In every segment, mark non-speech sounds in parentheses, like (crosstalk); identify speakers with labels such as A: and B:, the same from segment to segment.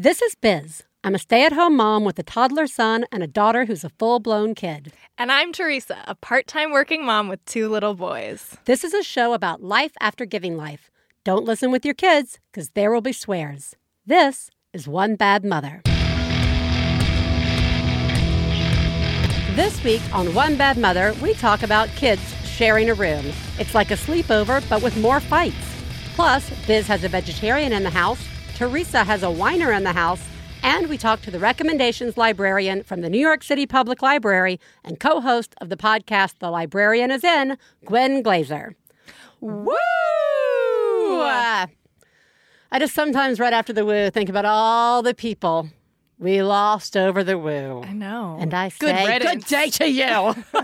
A: This is Biz. I'm a stay at home mom with a toddler son and a daughter who's a full blown kid.
B: And I'm Theresa, a part time working mom with two little boys.
A: This is a show about life after giving life. Don't listen with your kids, because there will be swears. This is One Bad Mother. This week on One Bad Mother, we talk about kids sharing a room. It's like a sleepover, but with more fights. Plus, Biz has a vegetarian in the house, Theresa has a whiner in the house, and we talk to the recommendations librarian from the New York City Public Library and co host of the podcast The Librarian is In, Gwen Glazer.
B: Woo!
A: I just sometimes, right after the woo, think about all the people we lost over the woo.
B: I know.
A: And I
B: Good
A: say, good day to you. (laughs)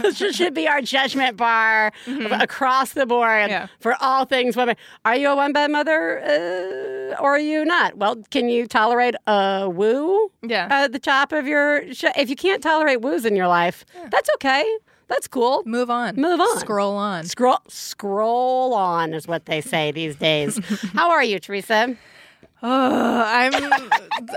A: this should be our judgment bar across the board
B: Mm-hmm. Yeah.
A: for all things women. Are you a one bad mother uh, or are you not? Well, can you tolerate a woo
B: Yeah.
A: at the top of your sh- If you can't tolerate woos in your life, that's okay. That's cool.
B: Move on.
A: Move on.
B: Scroll on.
A: Scroll scroll on is what they say these days. (laughs) How are you, Theresa?
B: Oh, (sighs) I'm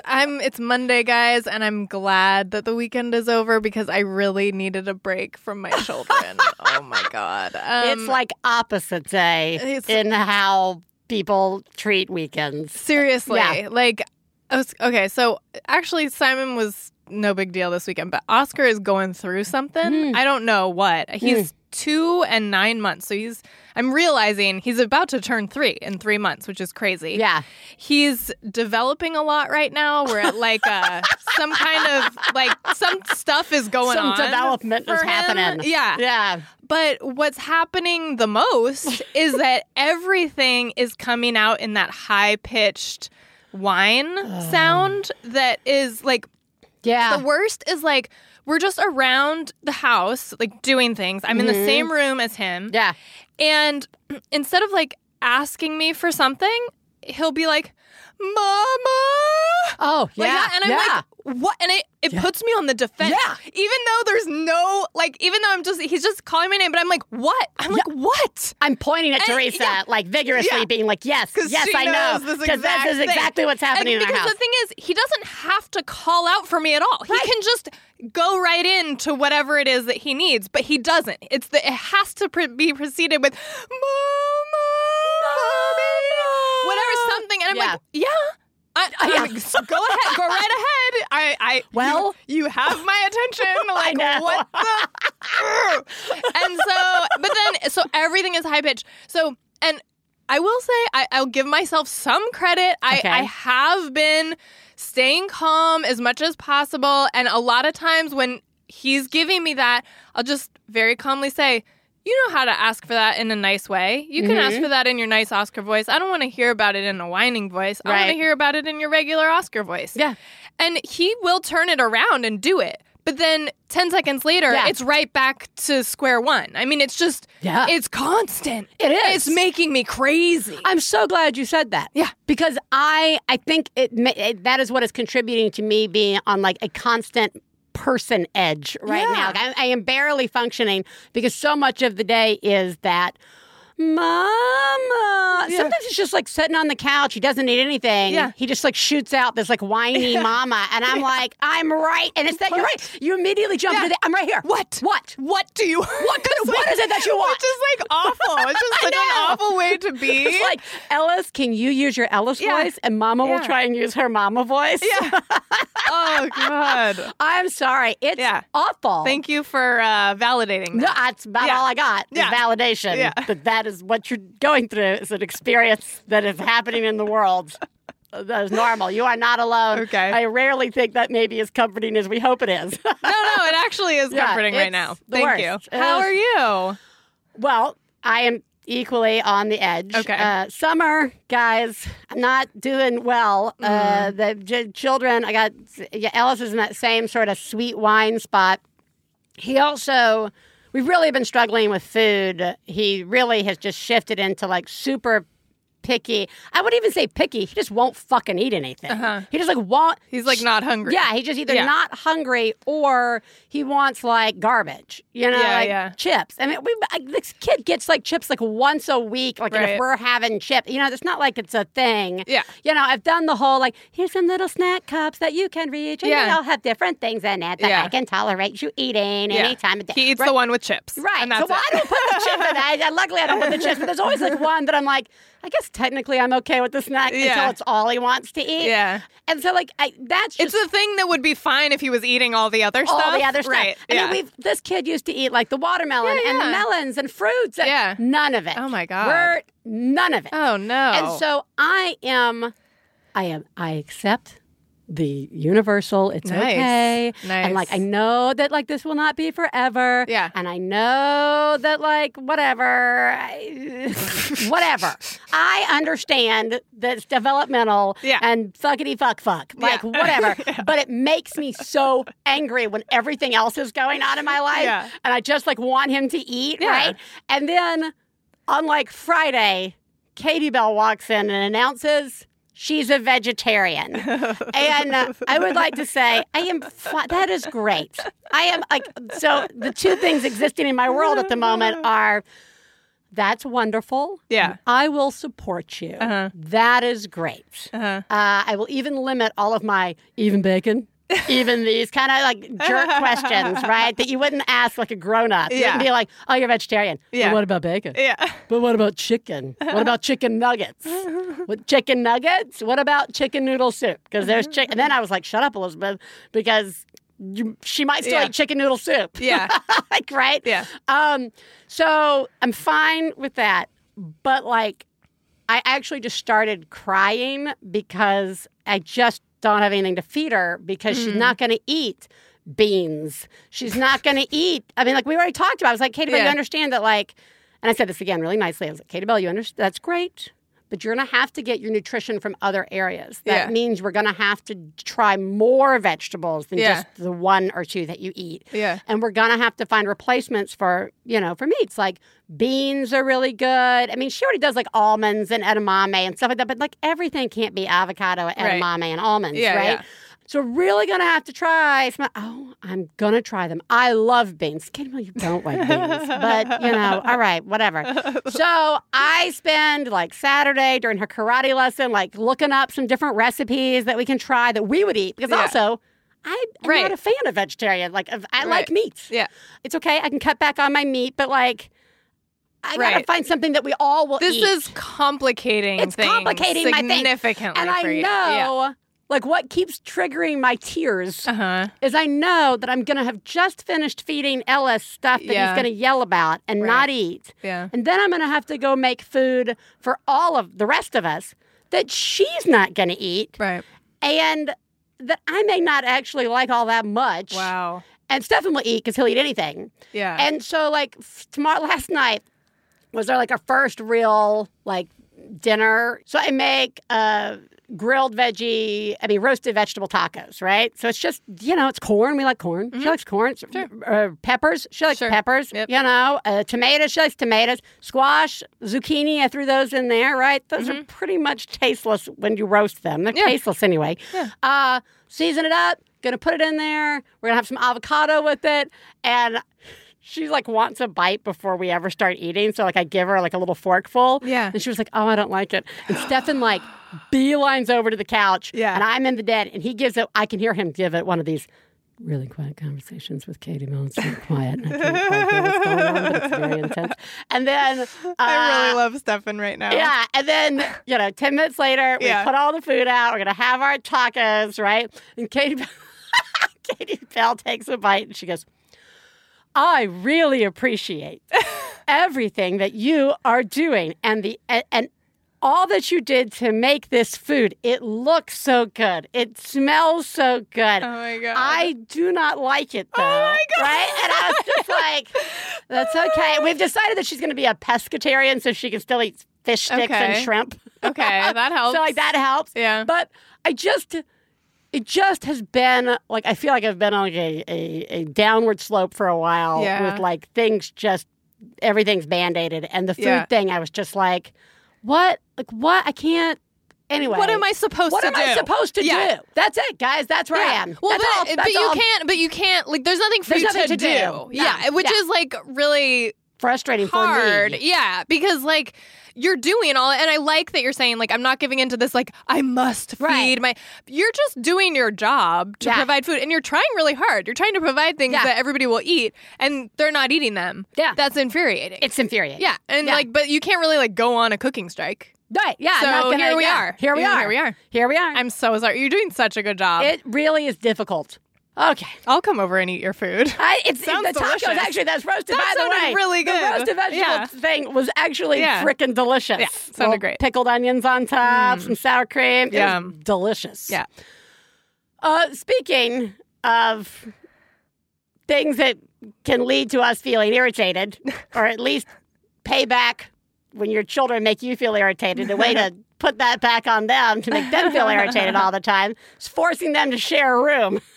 B: I'm it's Monday, guys, and I'm glad that the weekend is over because I really needed a break from my children. (laughs) oh my god. Um,
A: it's like opposite day in how people treat weekends.
B: seriously.
A: Yeah.
B: Like was, okay, so actually Simon was no big deal this weekend, but Oscar is going through something.
A: Hmm.
B: I don't know what. He's 2 and 9 months. So he's I'm realizing he's about to turn 3 in 3 months, which is crazy.
A: Yeah.
B: He's developing a lot right now. We're at like uh, (laughs) some kind of like some stuff is going
A: Some
B: on.
A: development is
B: him.
A: happening.
B: Yeah.
A: Yeah.
B: But what's happening the most (laughs) is that everything is coming out in that high pitched whine sound that is like
A: Yeah.
B: the worst is like we're just around the house like doing things. I'm in the mm-hmm. same room as him.
A: yeah.
B: And (clears throat) instead of like asking me for something, he'll be like, Mama.
A: Oh,
B: Like
A: yeah.
B: that. And I'm
A: yeah.
B: like, what? And it, it puts me on the defense.
A: Yeah.
B: Even though there's no, like, even though I'm just, he's just calling my name, but I'm like, what? I'm like, what?
A: I'm pointing at
B: And-
A: Theresa,
B: yeah.
A: like vigorously,
B: Yeah.
A: being like, yes, yes, I know."
B: Because this
A: Because that
B: exact
A: is exactly what's happening
B: and
A: in
B: because the thing is, he doesn't have to call out for me at all. He can just go right into whatever it is that he needs, but he doesn't. It's the it has to pre- be preceded with "Mama, I'm
A: Yeah.
B: like, yeah. I, I, go ahead, go right ahead. I, I,
A: Well-
B: you, you have my attention. (laughs) Like, what the? (laughs) (laughs) and so, but then, so everything is high pitched. So, and I will say, I, I'll give myself some credit. I,
A: Okay.
B: I have been staying calm as much as possible. And a lot of times when he's giving me that, I'll just very calmly say, you know how to ask for that in a nice way. You can
A: Mm-hmm.
B: ask for that in your nice Oscar voice. I don't want to hear about it in a whining voice. I want to hear about it in your regular Oscar voice.
A: Yeah.
B: And he will turn it around and do it. But then 10 seconds later,
A: Yeah.
B: it's right back to square one. I mean, it's just,
A: Yeah.
B: it's constant.
A: It is.
B: It's making me crazy.
A: I'm so glad you said that.
B: Yeah.
A: because I I think it, it that is what is contributing to me being on like a constant person edge right
B: Yeah.
A: now. I, I am barely functioning because so much of the day is that. Mama.
B: Yeah.
A: Sometimes he's just like sitting on the couch. He doesn't need anything.
B: Yeah.
A: He just like shoots out this like whiny mama. And I'm like, I'm right. And it's that you're right. You immediately jump
B: Yeah.
A: to the I'm right here.
B: What?
A: What?
B: What do you
A: What, could, (laughs) what is it that you want?
B: Which is like awful. It's just (laughs) such an awful way to (laughs) be.
A: It's like, Ellis, can you use your Ellis
B: Yeah.
A: voice? And Mama will try and use her Mama voice.
B: yeah. oh, God.
A: I'm sorry. It's
B: Yeah.
A: awful.
B: Thank you for uh, validating
A: No,
B: that.
A: that's about
B: Yeah.
A: all I got.
B: Yeah.
A: validation
B: Yeah.
A: But that that is what you're going through. Is an experience that is happening in the world. That is normal. You are not alone.
B: Okay.
A: I rarely think that maybe as comforting as we hope it is. (laughs)
B: no, no, it actually is
A: Yeah,
B: comforting right now. Thank
A: worst.
B: you.
A: It
B: How
A: is.
B: are you?
A: Well, I am equally on the edge.
B: Okay.
A: Uh, summer, guys, I'm not doing well. Uh,
B: Mm-hmm.
A: the j- children, I got, yeah, Ellis is in that same sort of sweet whine spot. He also, we've really been struggling with food. He really has just shifted into like super picky. I wouldn't even say picky. He just won't fucking eat anything. Uh-huh. He just like won't.
B: He's like not hungry.
A: Yeah, he's just either
B: Yeah.
A: not hungry or he wants like garbage, you know,
B: Yeah,
A: like
B: yeah.
A: chips. I mean, we, I, this kid gets like chips like once a week. Like
B: Right.
A: if we're having chips, you know, it's not like it's a thing.
B: Yeah.
A: You know, I've done the whole like, here's some little snack cups that you can reach, and
B: Yeah.
A: they all have different things in it that. I can tolerate you eating
B: Yeah.
A: any time of day.
B: He eats
A: Right.
B: the one with chips.
A: Right.
B: And that's
A: so well,
B: it.
A: I don't put the chips in. I- luckily, I don't put the chips, but there's always like (laughs) one that I'm like, I guess technically I'm okay with the snack
B: Yeah.
A: until it's all he wants to eat.
B: Yeah.
A: And so like I, that's just
B: It's the thing that would be fine if he was eating all the other
A: all
B: stuff.
A: the other stuff.
B: Right.
A: I
B: yeah.
A: mean, we've this kid used to eat like the watermelon
B: Yeah,
A: and the melons and fruits. and
B: Yeah.
A: None of it.
B: Oh, my God.
A: We're none of it.
B: oh no.
A: And so I am, I am, I accept the universal. It's
B: Nice.
A: okay.
B: Nice.
A: And like I know that like this will not be forever.
B: Yeah.
A: And I know that like whatever, I, (laughs) whatever. I understand that it's developmental.
B: Yeah.
A: And fuckity fuck fuck. Like (laughs)
B: Yeah.
A: whatever. But it makes me so angry when everything else is going on in my life.
B: Yeah.
A: And I just like want him to eat.
B: Yeah.
A: Right. And then on like Friday, Katie Bell walks in and announces she's a vegetarian. and uh, I would like to say, I am, fi- that is great. I am like, so the two things existing in my world at the moment (laughs) are that's wonderful.
B: Yeah.
A: I will support you.
B: Uh-huh.
A: That is great.
B: Uh-huh.
A: Uh, I will even limit all of my even bacon. Even these kind of like jerk (laughs) questions, right? That you wouldn't ask like a grown up. You
B: Yeah.
A: wouldn't be like, oh, you're vegetarian.
B: Yeah.
A: But what about bacon?
B: Yeah.
A: But what about chicken? What about chicken nuggets? (laughs) What chicken nuggets? What about chicken noodle soup? Because there's chicken. And then I was like, shut up, Elizabeth, because you, she might still
B: Yeah.
A: eat chicken noodle soup. (laughs)
B: Yeah.
A: like, right?
B: Yeah.
A: Um, so I'm fine with that. But like, I actually just started crying because I just don't have anything to feed her because she's not mm-hmm. going to eat beans. She's not going (laughs) to eat. I mean, like we already talked about. I was like, Katie, Bell, you understand that, like, and I said this again really nicely. I was like, Katie Bell, you understand? That's great. But you're going to have to get your nutrition from other areas. That
B: Yeah.
A: means we're going to have to try more vegetables than
B: Yeah.
A: just the one or two that you eat
B: Yeah.
A: and we're gonna have to find replacements for you know for meats like beans are really good i mean she already does like almonds and edamame and stuff like that but like everything can't be avocado and edamame and almonds
B: Yeah,
A: right
B: yeah.
A: So really gonna have to try some oh i'm gonna try them i love beans Katie, well, you don't like beans but you know (laughs) all right whatever so i spend like saturday during her karate lesson like looking up some different recipes that we can try that we would eat because
B: Yeah.
A: also I, I'm
B: Right.
A: not a fan of vegetarian. Like, I
B: Right.
A: like meats
B: Yeah.
A: it's okay. I can cut back on my meat, but like, I gotta find something that we all will
B: This
A: eat.
B: is complicating
A: It's
B: things
A: complicating my thing.
B: significantly
A: and I
B: for you.
A: Like, what keeps triggering my tears
B: Uh huh.
A: is I know that I'm gonna have just finished feeding Ellis stuff that
B: Yeah.
A: he's gonna yell about and
B: Right.
A: not eat,
B: Yeah.
A: and then I'm gonna have to go make food for all of the rest of us that she's not gonna eat,
B: Right.
A: and that I may not actually like all that much.
B: Wow.
A: And Stefan will eat because he'll eat anything.
B: Yeah.
A: And so, like f- tomorrow, last night was our like our first real like dinner. So I make uh, grilled veggie, I mean roasted vegetable tacos, right? So it's just you know it's corn. We like corn. She likes corn. Uh, peppers. She likes
B: Mm-hmm. Sure.
A: peppers.
B: Yep.
A: You know, uh, tomatoes. She likes tomatoes. Squash, zucchini. I threw those in there, right? Those are pretty much tasteless when you roast them. They're
B: Mm-hmm. Yeah.
A: tasteless anyway.
B: Yeah.
A: Uh, season it up. Gonna put it in there. We're gonna have some avocado with it, and she like wants a bite before we ever start eating. So like I give her like a little forkful.
B: Yeah.
A: And she was like, "Oh, I don't like it." And Stefan like beelines over to the couch.
B: Yeah.
A: And I'm in the den, and he gives it. I can hear him give it one of these really quiet conversations with Katie Bell. It's really quiet, and I can't hear what's going on, but it's very intense. And then uh,
B: I really love Stefan right now.
A: yeah, and then you know, ten minutes later, we
B: Yeah.
A: put all the food out. We're gonna have our tacos, right? And Katie, (laughs) Katie Bell takes a bite, and she goes, "I really appreciate (laughs) everything that you are doing, and the and." all that you did to make this food, it looks so good. It smells so good.
B: Oh my god.
A: I do not like it though.
B: Oh my God.
A: Right? And I was just (laughs) like, that's okay. We've decided that she's going to be a pescatarian so she can still eat fish sticks and shrimp.
B: okay, that helps. (laughs)
A: so like that helps.
B: Yeah.
A: But I just it just has been like I feel like I've been on like a, a, a downward slope for a while
B: Yeah.
A: with like things just everything's band-aided and the food
B: Yeah.
A: thing I was just like what? Like what? I can't. Anyway,
B: What am I supposed
A: What
B: to do? What am?
A: I supposed to
B: Yeah.
A: do? That's it, guys. That's where I am.
B: Well,
A: that's
B: but,
A: all.
B: but you
A: all
B: can't. But you can't. Like, there's nothing for
A: There's
B: you
A: nothing to do. No.
B: Yeah, which
A: Yeah.
B: is like really
A: frustrating
B: hard.
A: for me.
B: Yeah, because like you're doing all, and I like that you're saying like I'm not giving into this like I must feed
A: Right.
B: my. You're just doing your job to
A: Yeah.
B: provide food, and you're trying really hard. You're trying to provide things
A: Yeah.
B: that everybody will eat, and they're not eating them.
A: Yeah.
B: that's infuriating.
A: It's infuriating.
B: yeah, and
A: Yeah.
B: like, but you can't really like go on a cooking strike.
A: Right. Yeah.
B: So
A: gonna,
B: here we are.
A: Here we are.
B: here we are.
A: Here we are.
B: I'm so sorry. You're doing such a good job.
A: it really is difficult. Okay.
B: I'll come over and eat your food.
A: I, it's
B: Sounds
A: the tacos actually that's roasted.
B: That
A: by the way,
B: really good.
A: The roasted vegetable
B: Yeah.
A: thing was actually
B: Yeah.
A: freaking delicious.
B: Yeah, sounded
A: Little
B: great. Mm.
A: Pickled onions on top, some sour cream.
B: Yeah,
A: delicious.
B: Yeah.
A: Uh, speaking of things that can lead to us feeling irritated, (laughs) or at least payback when your children make you feel irritated, a way to (laughs) put that back on them to make them feel irritated all the time is forcing them to share a room.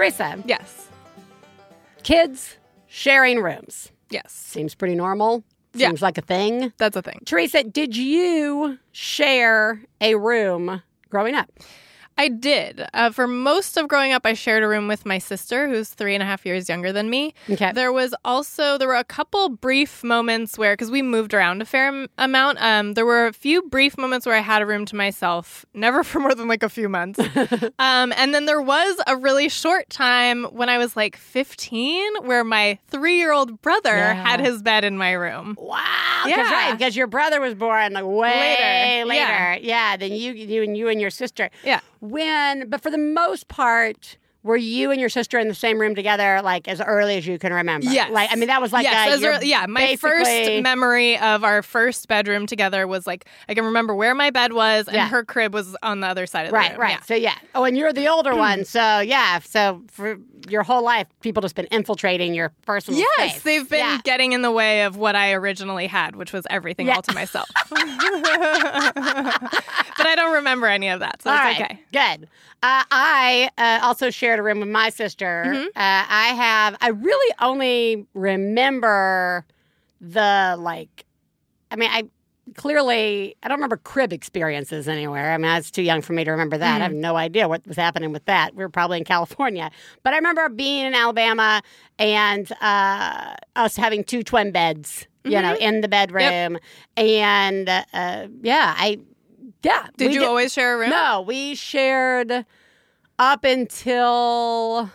A: Theresa,
B: Yes.
A: kids sharing rooms.
B: Yes.
A: Seems pretty normal.
B: Yeah.
A: Seems like a thing.
B: That's a thing.
A: Theresa, did you share a room growing up?
B: I did. Uh, for most of growing up, I shared a room with my sister, who's three and a half years younger than me.
A: Okay.
B: There was also there were a couple brief moments where because we moved around a fair am- amount. Um, there were a few brief moments where I had a room to myself, never (laughs) for more than like a few months. (laughs) um, and then there was a really short time when I was like 15, where my three year old brother
A: Yeah.
B: had his bed in my room.
A: Wow. That's
B: Yeah.
A: right. Because your brother was born like way
B: Later.
A: later.
B: Yeah.
A: Yeah. Than you, you and you and your sister.
B: Yeah.
A: When, but for the most part, were you and your sister in the same room together, like as early as you can remember?
B: Yes.
A: Like, I mean, that was like,
B: yes,
A: a,
B: early- yeah. My first memory of our first bedroom together was like I can remember where my bed was, and
A: Yeah.
B: her crib was on the other side of the
A: Right,
B: room.
A: right.
B: Yeah.
A: So yeah. Oh, and you're the older (clears throat) one. So yeah. So for your whole life, people just been infiltrating your personal
B: Yes,
A: space.
B: they've been
A: Yeah.
B: getting in the way of what I originally had, which was everything
A: Yeah.
B: all to myself. (laughs) but I don't remember any of that, so
A: All
B: it's
A: right,
B: okay.
A: good. Uh, I uh, also shared a room with my sister.
B: Mm-hmm.
A: Uh, I have. I really only remember the like. I mean, I clearly I don't remember crib experiences anywhere. I mean, I was too young for me to remember that. I have
B: Mm-hmm.
A: no idea what was happening with that. We were probably in California, but I remember being in Alabama and uh, us having two twin beds. You know,
B: Mm-hmm.
A: in the bedroom, and uh, yeah, I yeah.
B: Did you always share a room?
A: no, we shared up until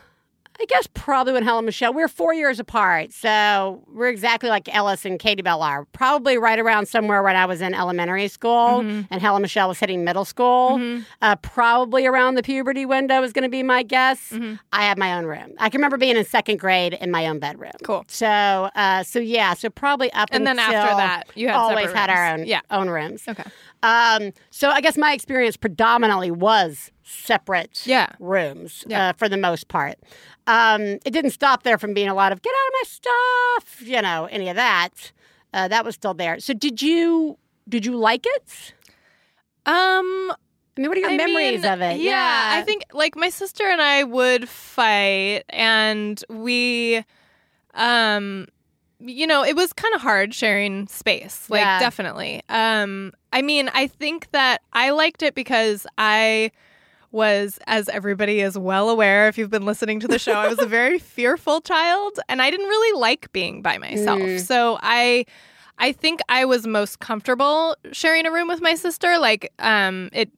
A: I guess probably when Helen Michelle. we are four years apart, so we're exactly like Ellis and Katie Bell are. Probably right around somewhere when I was in elementary school
B: Mm-hmm.
A: and Helen Michelle was hitting middle school. Uh, probably around the puberty window is going to be my guess.
B: Mm-hmm.
A: I had my own room. I can remember being in second grade in my own bedroom.
B: Cool.
A: So, uh, so yeah, so probably up
B: And then after that, you had
A: always had our own
B: Yeah.
A: own rooms.
B: Okay.
A: Um, so I guess my experience predominantly was separate
B: Yeah.
A: rooms
B: Yeah.
A: uh, for the most part. Um, it didn't stop there from being a lot of get out of my stuff, you know, any of that. Uh, that was still there. So did you did you like it?
B: Um,
A: I mean, what are your
B: I
A: memories
B: mean,
A: of it?
B: Yeah, I think like my sister and I would fight, and we, um, you know, it was kind of hard sharing space. Like,
A: Yeah.
B: definitely. Um, I mean, I think that I liked it because I was, as everybody is well aware, if you've been listening to the show, I was a very (laughs) fearful child, and I didn't really like being by myself.
A: Mm.
B: So I. I think I was most comfortable sharing a room with my sister. Like, um, it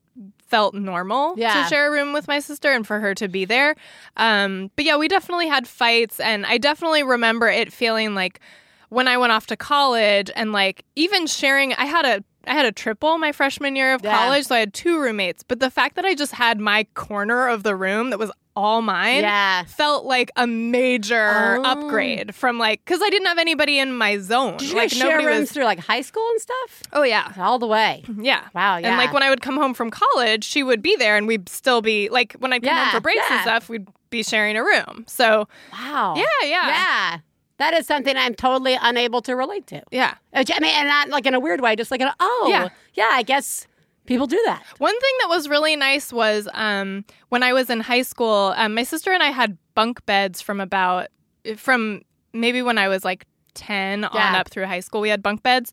B: felt normal
A: Yeah.
B: to share a room with my sister and for her to be there. Um, but yeah, we definitely had fights, and I definitely remember it feeling like when I went off to college and like even sharing. I had a I had a triple my freshman year of
A: Yeah.
B: college, so I had two roommates. But the fact that I just had my corner of the room that was all mine
A: Yeah.
B: felt like a major
A: Oh.
B: upgrade from like because I didn't have anybody in my zone.
A: Did you
B: like
A: share
B: nobody
A: rooms
B: was.
A: through like high school and stuff?
B: Oh yeah,
A: All the way. Mm-hmm.
B: yeah.
A: Wow, yeah.
B: And like when I would come home from college, she would be there, and we'd still be like when I'd come
A: Yeah,
B: home for breaks
A: yeah.
B: and stuff, we'd be sharing a room. So
A: Wow.
B: yeah, yeah,
A: Yeah. That is something I'm totally unable to relate to.
B: yeah.
A: Uh, I mean, and not like in a weird way, just like, an, oh,
B: Yeah.
A: yeah, I guess people do that.
B: One thing that was really nice was um, when I was in high school, um, my sister and I had bunk beds from about from maybe when I was like ten on up through high school. We had bunk beds,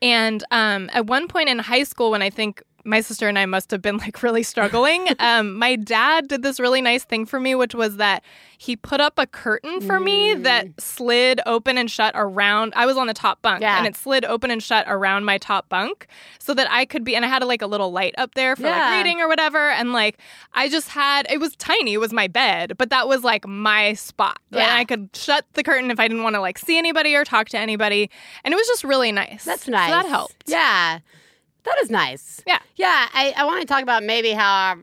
B: and um, at one point in high school, when I think my sister and I must have been like really struggling, (laughs) um, my dad did this really nice thing for me, which was that he put up a curtain for me that slid open and shut around. I was on the top bunk,
A: Yeah.
B: and it slid open and shut around my top bunk, so that I could be. And I had like a little light up there for
A: Yeah.
B: like reading or whatever. And like I just had it was tiny. It was my bed, but that was like my spot. And
A: Yeah.
B: I could shut the curtain if I didn't want to like see anybody or talk to anybody. And it was just really nice.
A: That's
B: So
A: nice.
B: that helped.
A: Yeah. That is nice.
B: Yeah.
A: Yeah. I, I want to talk about maybe how,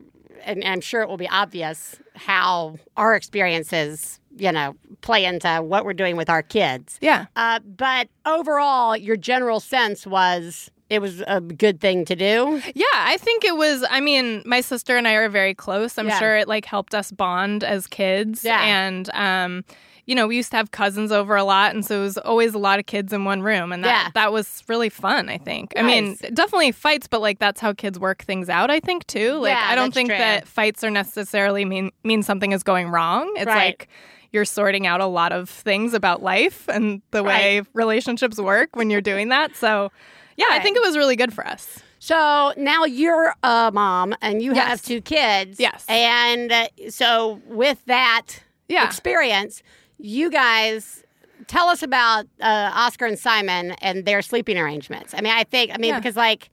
A: and I'm sure it will be obvious, how our experiences, you know, play into what we're doing with our kids.
B: Yeah.
A: Uh, but overall, your general sense was it was a good thing to do.
B: Yeah, I think it was. I mean, my sister and I are very close. I'm
A: Yeah.
B: sure it like helped us bond as kids.
A: Yeah.
B: And, um, you know, we used to have cousins over a lot, and so it was always a lot of kids in one room, and that
A: Yeah.
B: that was really fun. I think. I mean, definitely fights, but like that's how kids work things out. I think too. Like
A: Yeah,
B: I don't think
A: true.
B: that fights are necessarily mean mean something is going wrong. It's
A: Right.
B: like you're sorting out a lot of things about life and the way relationships work when you're doing that. So. Yeah, I think it was really good for us.
A: So now you're a mom and you have two kids.
B: Yes.
A: And uh, so with that
B: Yeah.
A: experience, you guys tell us about uh, Oscar and Simon and their sleeping arrangements. I mean, I think, I mean,
B: Yeah.
A: because like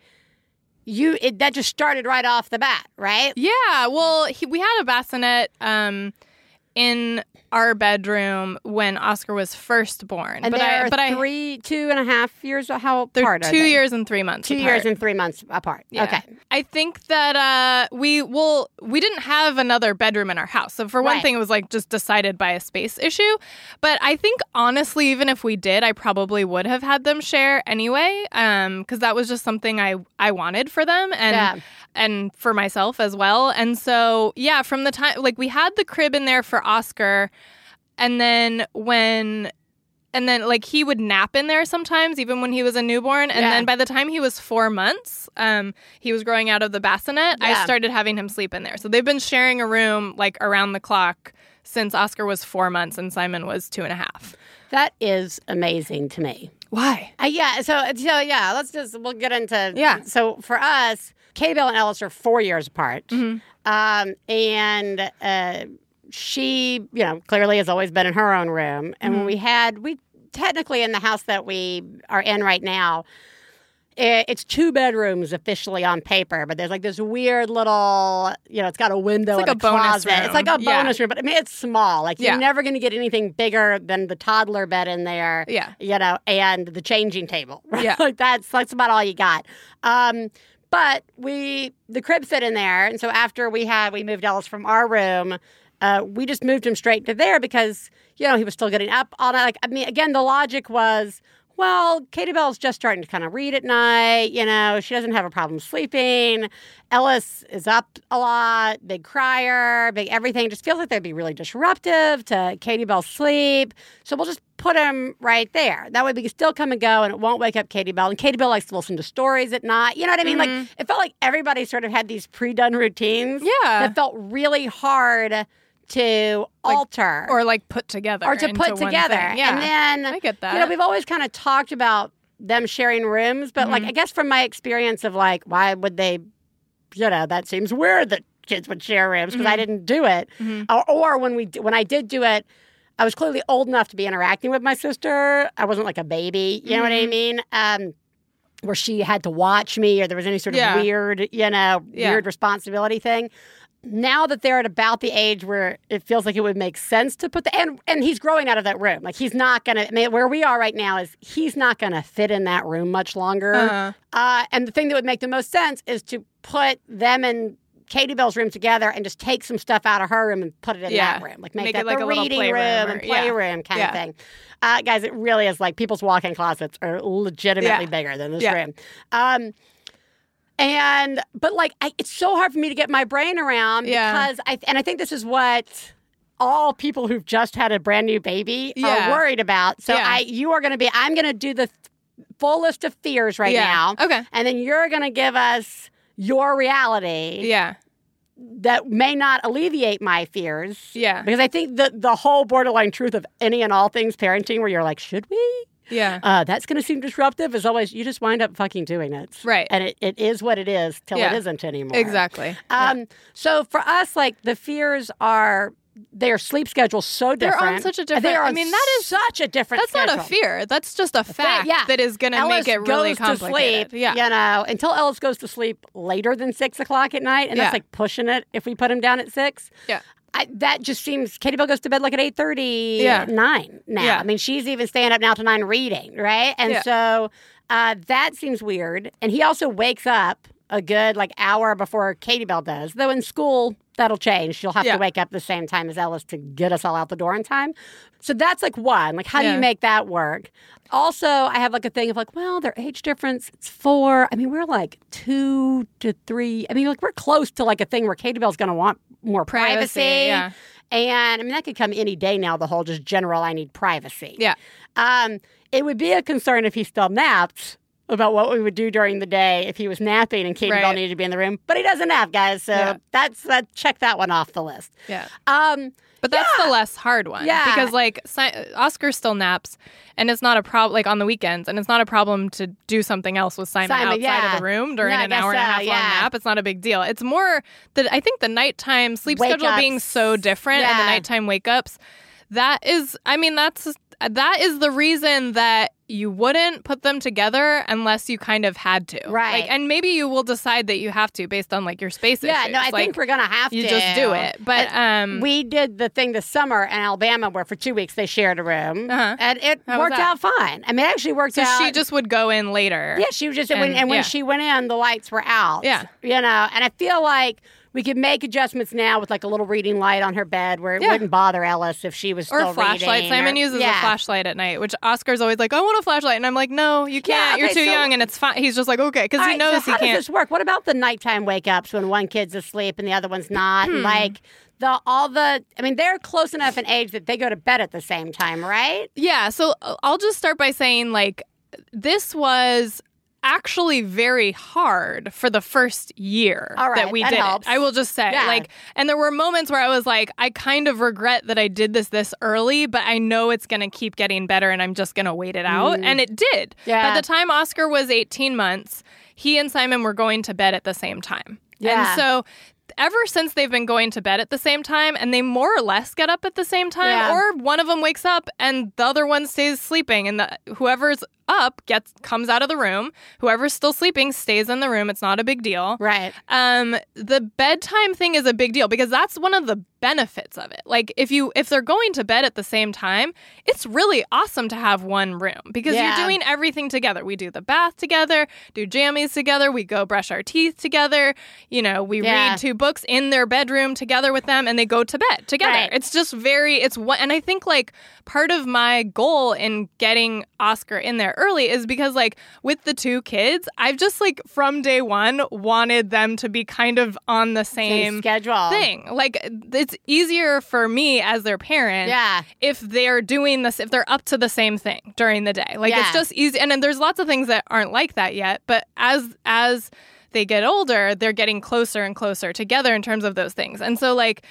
A: you, it, that just started right off the bat, right?
B: Yeah, well, he, we had a bassinet um, in our bedroom when Oscar was first born.
A: And
B: but
A: they're
B: I, but I,
A: three, two and a half years. How
B: they're
A: apart are
B: two
A: they?
B: years and three months.
A: Two
B: apart.
A: years and three months apart.
B: Yeah.
A: Okay.
B: I think that uh, we will. We didn't have another bedroom in our house, so for one
A: Right.
B: thing, it was like just decided by a space issue. But I think honestly, even if we did, I probably would have had them share anyway, because that was just something I I wanted for them and
A: Yeah.
B: And for myself as well. And so yeah, from the time like we had the crib in there for Oscar, and then when and then like he would nap in there sometimes even when he was a newborn and
A: Yeah.
B: then by the time he was four months um, he was growing out of the bassinet
A: Yeah.
B: i started having him sleep in there so they've been sharing a room like around the clock since oscar was four months and simon was two and a half
A: That is amazing to me.
B: why
A: Uh, yeah. So, so yeah, let's just, we'll get into.
B: Yeah.
A: So for us, Katie Bell and Ellis are four years apart.
B: Mhm.
A: Um, and uh, she, you know, clearly has always been in her own room. And when we had, we technically in the house that we are in right now, it's two bedrooms officially on paper, but there's like this weird little, you know, it's got a window
B: It's like
A: and
B: a bonus
A: closet. It's like a
B: Yeah.
A: bonus room, but I mean, it's small. Like you're
B: Yeah.
A: never going to get anything bigger than the toddler bed in there
B: yeah
A: you know, and the changing table. Right? (laughs)
B: Yeah.
A: like that's that's about all you got. Um, but we the crib fit in there, and so after we had we moved Ellis from our room, uh, we just moved him straight to there because you know he was still getting up all night. Like I mean, again, the logic was. Well, Katie Bell's just starting to kind of read at night. You know, she doesn't have a problem sleeping. Ellis is up a lot, big crier, big everything. Just feels like they'd be really disruptive to Katie Bell's sleep. So we'll just put him right there. That way we can still come and go and it won't wake up Katie Bell. And Katie Bell likes to listen to stories at night. You know what I mean? Like mm-hmm. it felt like everybody sort of had these pre-done routines
B: yeah
A: that felt really hard to alter
B: or like put together
A: or to put together.
B: yeah
A: And then
B: i get that
A: you know, we've always kind of talked about them sharing rooms, but
B: Mm-hmm.
A: like I guess from my experience of like, why would they? You know, that seems weird that kids would share rooms because
B: Mm-hmm.
A: I didn't do it, or, or when we when I did do it. I was clearly old enough to be interacting with my sister. I wasn't like a baby, you know what
B: Mm-hmm.
A: I mean? Um, where she had to watch me, or there was any sort of
B: Yeah.
A: weird, you know,
B: Yeah.
A: weird responsibility thing. Now that they're at about the age where it feels like it would make sense to put the and and he's growing out of that room. Like he's not gonna. I mean, where we are right now is he's not gonna fit in that room much longer.
B: Uh-huh.
A: Uh, and the thing that would make the most sense is to put them in Katie Bell's room together and just take some stuff out of her room and put it in
B: Yeah.
A: that room. Like make,
B: Make
A: that
B: it like
A: the
B: a
A: reading room
B: or-
A: and
B: yeah.
A: playroom kind
B: Yeah.
A: of thing. Uh, guys, it really is like people's walk-in closets are legitimately
B: Yeah.
A: bigger than this
B: Yeah.
A: room. Um, and but like I, it's so hard for me to get my brain around
B: Yeah.
A: because I and I think this is what all people who've just had a brand new baby
B: Yeah.
A: are worried about. So
B: Yeah.
A: I you are going to be I'm going to do the full list of fears right now.
B: Okay.
A: And then you're going to give us your reality
B: Yeah.
A: that may not alleviate my fears.
B: Yeah.
A: Because I think the the whole borderline truth of any and all things parenting where you're like, should we?
B: Yeah.
A: Uh, that's going to seem disruptive As always you just wind up fucking doing it.
B: Right.
A: And it, it is what it is till
B: Yeah.
A: it isn't anymore.
B: Exactly.
A: Um, So for us, like the fears are their sleep schedule's so different.
B: They're on such a different-
A: are
B: I mean, that is-
A: such a different.
B: That's not a fear. That's just a fact
A: yeah.
B: that is going to make it really complicated.
A: To sleep,
B: yeah.
A: you know, until Ellis goes to sleep later than six o'clock at night, and
B: Yeah.
A: that's like pushing it. If we put him down at six,
B: Yeah.
A: I, that just seems. Katie Bell goes to bed like at eight thirty,
B: Yeah.
A: nine now.
B: Yeah.
A: I mean, she's even staying up now to nine reading, right? And
B: Yeah.
A: so uh, that seems weird. And he also wakes up a good like hour before Katie Bell does. Though in school that'll change. She'll have
B: Yeah.
A: to wake up the same time as Ellis to get us all out the door in time. So that's like one. Like, how do you make that work? Also, I have like a thing of like, well, their age difference, it's four. I mean, we're like two to three. I mean, like we're close to like a thing where Katie Bell's going to want more privacy.
B: Privacy, yeah.
A: And I mean, that could come any day now, the whole just general, I need privacy.
B: Yeah.
A: Um, it would be a concern if he still napped about what we would do during the day if he was napping and Katie Bell
B: Right.
A: needed to be in the room. But he doesn't nap, guys. So
B: Yeah.
A: that's that. Check that one off the list.
B: Yeah.
A: Um,
B: But that's the less hard one.
A: Yeah.
B: Because like si- Oscar still naps and it's not a problem like on the weekends and it's not a problem to do something else with Simon,
A: Simon,
B: outside
A: yeah.
B: of the room during
A: Yeah,
B: an hour and a half long
A: yeah.
B: nap. It's not a big deal. It's more that I think the nighttime sleep
A: Wake
B: schedule being so different and the nighttime wake ups. That is I mean that's that is the reason that you wouldn't put them together unless you kind of had to.
A: Right.
B: Like, and maybe you will decide that you have to based on like your space
A: yeah,
B: issues.
A: no, I
B: Like,
A: think we're gonna have
B: you
A: to
B: just do it. But um
A: we did the thing this summer in Alabama where for two weeks they shared a room,
B: Uh-huh.
A: and it
B: How
A: worked out fine. I mean, it actually worked
B: so
A: out.
B: she just would go in later.
A: Yeah, she was just and, when,
B: And-
A: and when
B: yeah.
A: she went in, the lights were out.
B: Yeah.
A: you know, and I feel like we could make adjustments now with like a little reading light on her bed where it
B: Yeah.
A: wouldn't bother Ellis if she was
B: or
A: still
B: a flashlight.
A: reading,
B: Simon
A: or-
B: uses
A: yeah.
B: a flashlight at night, which Oscar's always like, "I want a flashlight," and I'm like, "No, you can't. You're too
A: so-
B: young, and it's fine." He's just like, "Okay," because he
A: right,
B: knows
A: so how
B: he can't.
A: does this work? What about the nighttime wake ups when one kid's asleep and the other one's not?
B: Hmm.
A: Like the all the, I mean, they're close enough in age that they go to bed at the same time, right?
B: Yeah, so uh, I'll just start by saying like this was actually very hard for the first year
A: right,
B: that we
A: that
B: did
A: helps.
B: it. I will just say
A: Yeah.
B: like and there were moments where I was like I kind of regret that I did this this early, but I know it's going to keep getting better and I'm just going to wait it out and it did.
A: Mm. Yeah.
B: By the time Oscar was 18 months, he and Simon were going to bed at the same time.
A: Yeah.
B: And so ever since they've been going to bed at the same time and they more or less get up at the same time
A: Yeah.
B: or one of them wakes up and the other one stays sleeping and the whoever's up gets comes out of the room whoever's still sleeping stays in the room it's not a big deal
A: Right.
B: um the bedtime thing is a big deal because that's one of the benefits of it like if you if they're going to bed at the same time it's really awesome to have one room because
A: Yeah.
B: you're doing everything together we do the bath together do jammies together we go brush our teeth together you know we
A: Yeah.
B: read two books in their bedroom together with them and they go to bed together
A: Right.
B: it's just very it's what and i think like part of my goal in getting oscar in there early is because like with the two kids i've just like from day one wanted them to be kind of on the
A: Same
B: same
A: schedule.
B: thing like it's easier for me as their parent
A: Yeah.
B: if they're doing this if they're up to the same thing during the day like
A: Yeah.
B: it's just easy and then there's lots of things that aren't like that yet but as as they get older they're getting closer and closer together in terms of those things and so like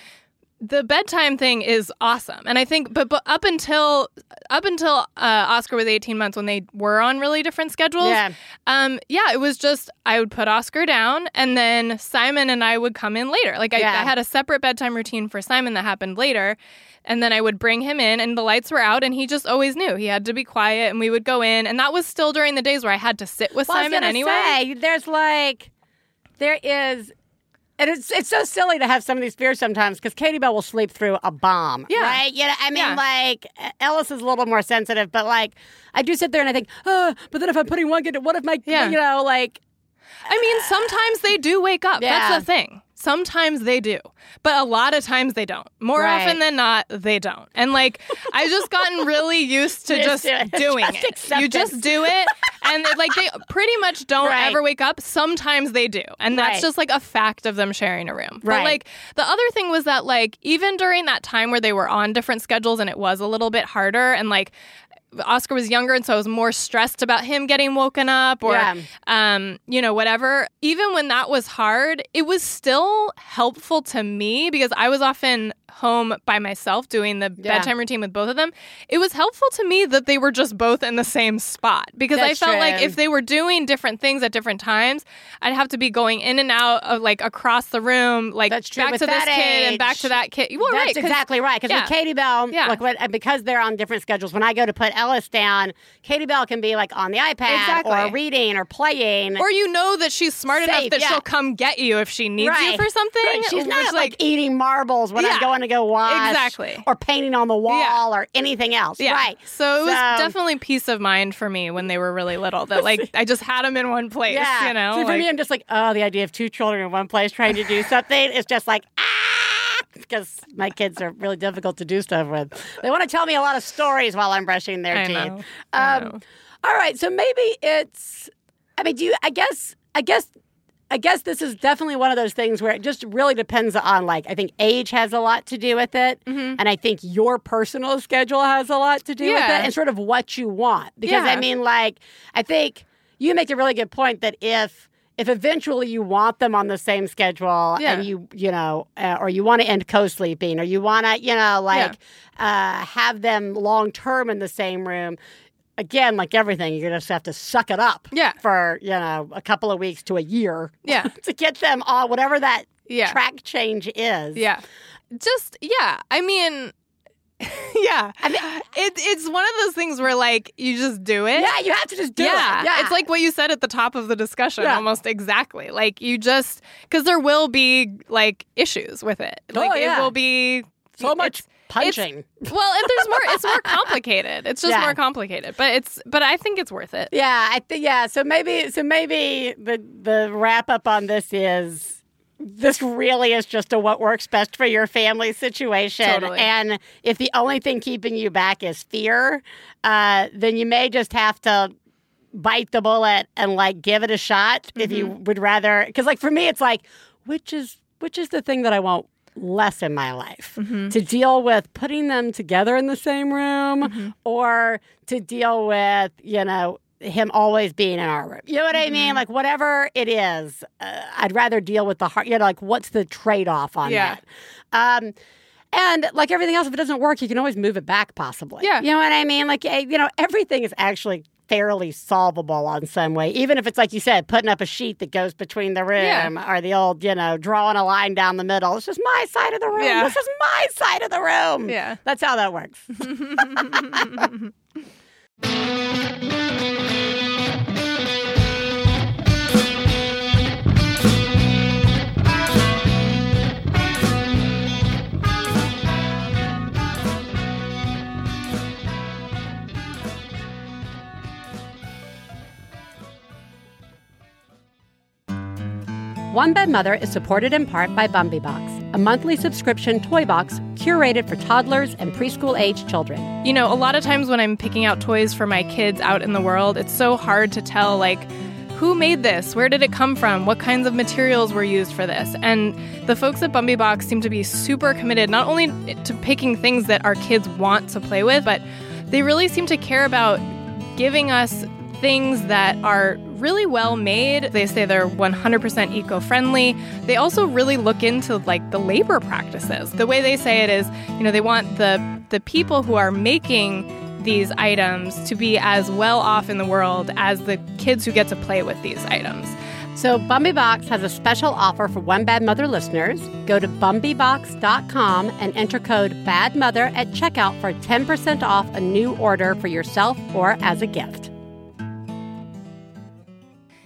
B: the bedtime thing is awesome and i think but, but up until up until uh, oscar was 18 months when they were on really different schedules
A: Yeah.
B: um yeah it was just i would put oscar down and then simon and i would come in later like I,
A: Yeah.
B: I had a separate bedtime routine for simon that happened later and then I would bring him in, and the lights were out, and he just always knew he had to be quiet, and we would go in, and that was still during the days where I had to sit with
A: Well, I was
B: Simon anyway.
A: say, there's like, there is And it's it's so silly to have some of these fears sometimes because Katie Bell will sleep through a bomb.
B: Yeah.
A: Right? You know, I mean,
B: Yeah.
A: like Ellis is a little more sensitive, but like I do sit there and I think, oh, but then if I'm putting one kid, what if my,
B: Yeah.
A: you know, like
B: I mean, sometimes they do wake up.
A: Yeah.
B: That's the thing. Sometimes they do, but a lot of times they don't. More
A: Right.
B: often than not, they don't. And like, I've just gotten really used to (laughs)
A: Just
B: just, (laughs) doing
A: Just
B: it.
A: accept
B: You just do it, and like they pretty much don't
A: Right.
B: ever wake up. Sometimes they do, and that's
A: Right.
B: just like a fact of them sharing a room.
A: Right.
B: But like the other thing was that like even during that time where they were on different schedules and it was a little bit harder, and like. Oscar was younger, and so I was more stressed about him getting woken up, or
A: Yeah.
B: um, you know, whatever. Even when that was hard, it was still helpful to me because I was often home by myself doing the
A: Yeah.
B: bedtime routine with both of them. It was helpful to me that they were just both in the same spot because
A: That's
B: I felt like if they were doing different things at different times, I'd have to be going in and out of like across the room, like
A: That's true
B: back to this
A: that
B: kid and back to that kid. Well,
A: That's
B: right,
A: exactly right. Because
B: yeah.
A: with Katie Bell,
B: Yeah.
A: like when, because they're on different schedules, when I go to put Ellis down, Katie Bell can be like on the iPad
B: Exactly.
A: or reading or playing.
B: Or you know that she's smart enough that
A: yeah.
B: she'll come get you if she needs you for something.
A: Right, She's not like, eating marbles when I'm going to go wash.
B: Exactly.
A: Or painting on the wall
B: Yeah.
A: or anything else.
B: Yeah.
A: Right.
B: So it was
A: So-
B: definitely peace of mind for me when they were really little. That (laughs) like I just had them in one place.
A: Yeah.
B: You know.
A: So for
B: like-
A: me, I'm just like, oh, the idea of two children in one place trying to do (laughs) something is just like, ah, because my kids are really difficult to do stuff with. They want to tell me a lot of stories while I'm brushing their
B: I
A: teeth.
B: know. I know.
A: All right, so maybe it's. I mean, do you? I guess. I guess. I guess this is definitely one of those things where it just really depends on like I think age has a lot to do with it, and I think your personal schedule has a lot to do with
B: Yeah.
A: it, and sort of what you want. Because I mean, like I think you make a really good point that if if eventually you want them on the same schedule
B: Yeah.
A: and you you know uh, or you want to end co-sleeping or you want to you know like uh, have them long term in the same room again like everything you just have to suck it up
B: Yeah.
A: for you know a couple of weeks to a year (laughs)
B: Yeah.
A: to get them on whatever that
B: Yeah.
A: track change is
B: Yeah. Just yeah. I mean (laughs) yeah.
A: I mean,
B: It, it's one of those things where like you just do it.
A: yeah you have to just do
B: yeah.
A: it yeah
B: It's like what you said at the top of the discussion,
A: Yeah.
B: almost exactly. Like you just because there will be like issues with it.
A: Oh,
B: Like
A: yeah.
B: it will be
A: so much
B: it's-
A: punching
B: well, and there's more. It's more (laughs) complicated. It's just
A: Yeah.
B: more complicated, but it's. But I think it's worth it.
A: Yeah, I think yeah. So maybe so maybe the the wrap up on this is this really is just a what works best for your family situation.
B: Totally.
A: And if the only thing keeping you back is fear, uh, then you may just have to bite the bullet and like give it a shot if you
B: Mm-hmm.
A: would rather because like for me it's like which is which is the thing that I want less in my life
B: Mm-hmm.
A: to deal with putting them together in the same room
B: Mm-hmm.
A: or to deal with you know him always being in our room you know what i
B: Mm-hmm.
A: mean like whatever it is uh, i'd rather deal with the heart you know like what's the trade-off on
B: Yeah.
A: that um and like everything else if it doesn't work you can always move it back possibly
B: Yeah.
A: you know what i mean like eh, you know everything is actually fairly solvable on some way even if it's like you said putting up a sheet that goes between the room
B: Yeah.
A: or the old you know drawing a line down the middle it's just my side of the room
B: Yeah.
A: this is my side of the room
B: Yeah.
A: that's how that works (laughs) (laughs) One Bad Mother is supported in part by Bumby Box, a monthly subscription toy box curated for toddlers and preschool age children.
B: You know, a lot of times when I'm picking out toys for my kids out in the world, it's so hard to tell like who made this? Where did it come from? What kinds of materials were used for this? And the folks at Bumby Box seem to be super committed not only to picking things that our kids want to play with, but they really seem to care about giving us things that are really well made. They say they're 100% eco-friendly. They also really look into like the labor practices. The way they say it is, you know, they want the the people who are making these items to be as well off in the world as the kids who get to play with these items.
A: So Bumby Box has a special offer for One Bad Mother listeners. Go to bumbybox.com and enter code BADMOTHER at checkout for 10% off a new order for yourself or as a gift.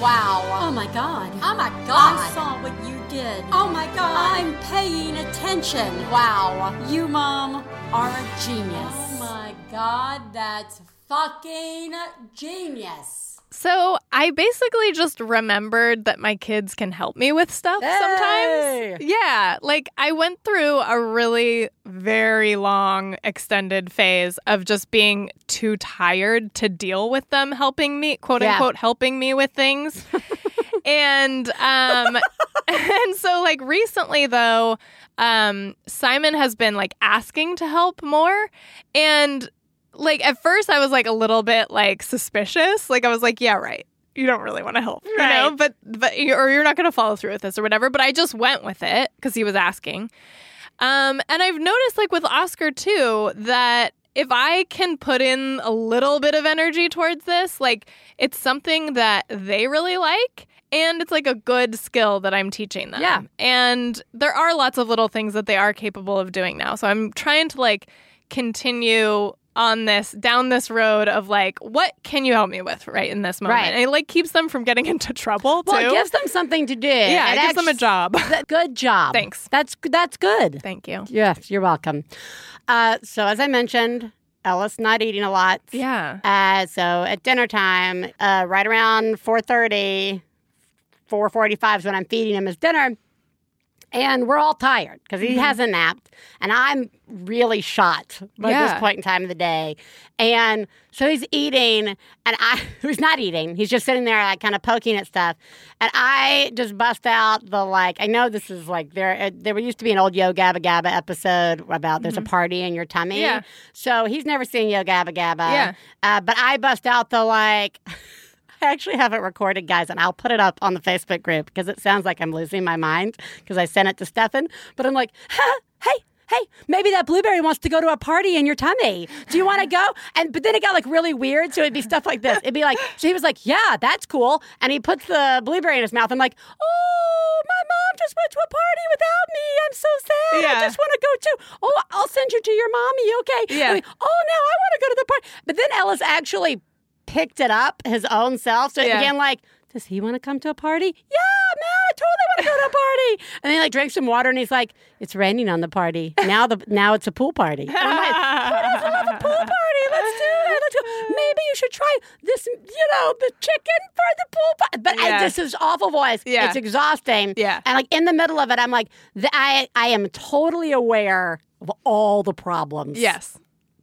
C: Wow.
D: Oh my god.
C: Oh my God.
D: I saw what you did.
C: Oh my god.
D: I'm paying attention.
C: Wow.
D: You, Mom, are a genius.
C: Oh my god, that's fucking genius.
B: So I basically just remembered that my kids can help me with stuff
A: Hey!
B: sometimes. Yeah. Like I went through a really very long extended phase of just being too tired to deal with them helping me, quote
A: Yeah.
B: unquote, helping me with things. (laughs) and um (laughs) and so like recently though, um Simon has been like asking to help more and like at first I was like a little bit like suspicious. Like I was like, yeah, right. You don't really want to help, you know, but but or you're not going to follow through with this or whatever. But I just went with it because he was asking. Um, and I've noticed like with Oscar too that if I can put in a little bit of energy towards this, like it's something that they really like. And it's like a good skill that I'm teaching them.
A: Yeah.
B: And there are lots of little things that they are capable of doing now. So I'm trying to like continue on this down this road of like what can you help me with right in this moment
A: Right.
B: and it like keeps them from getting (laughs) into trouble too
A: Well, it gives them something to do.
B: yeah it gives them a job (laughs)
A: Th- Good job.
B: Thanks.
A: That's that's good.
B: thank you
A: Yes, you're welcome. Uh, so as I mentioned, Ellis not eating a lot.
B: yeah
A: Uh, so at dinner time, uh, right around 4.30, 4.45 is when I'm feeding him his dinner. And we're all tired because he hasn't napped. And I'm really shot by
B: Yeah.
A: this point in time of the day. And so he's eating, and I, (laughs) he's not eating. He's just sitting there, like, kind of poking at stuff. And I just bust out the, like, I know this is like, there, uh, there used to be an old Yo Gabba Gabba episode about there's a party in your tummy.
B: Yeah.
A: So he's never seen Yo Gabba Gabba.
B: Yeah.
A: Uh, but I bust out the like. (laughs) I actually have it recorded, guys, and I'll put it up on the Facebook group because it sounds like I'm losing my mind because I sent it to Stefan. But I'm like, huh, hey, hey, maybe that blueberry wants to go to a party in your tummy. Do you want to go? And but then it got like really weird. So it'd be stuff like this. It'd be like, so he was like, yeah, that's cool. And he puts the blueberry in his mouth. I'm like, oh, my mom just went to a party without me. I'm so sad.
B: Yeah.
A: I just want to go too. Oh, I'll send you to your mommy. Okay.
B: Yeah.
A: Like, oh, now I want to go to the party. But then Ellis actually picked it up his own self. So it
B: Yeah.
A: began like, does he want to come to a party? Yeah, man, I totally want to go to a party. And then he like drinks some water and he's like, it's raining on the party. Now the now it's a pool party. And I'm like, who doesn't love a pool party? Let's do it. Let's go. Maybe you should try this, you know, the chicken for the pool party. But I, this is awful voice.
B: Yeah.
A: It's exhausting.
B: Yeah.
A: And like in the middle of it, I'm like, I, I am totally aware of all the problems
B: yes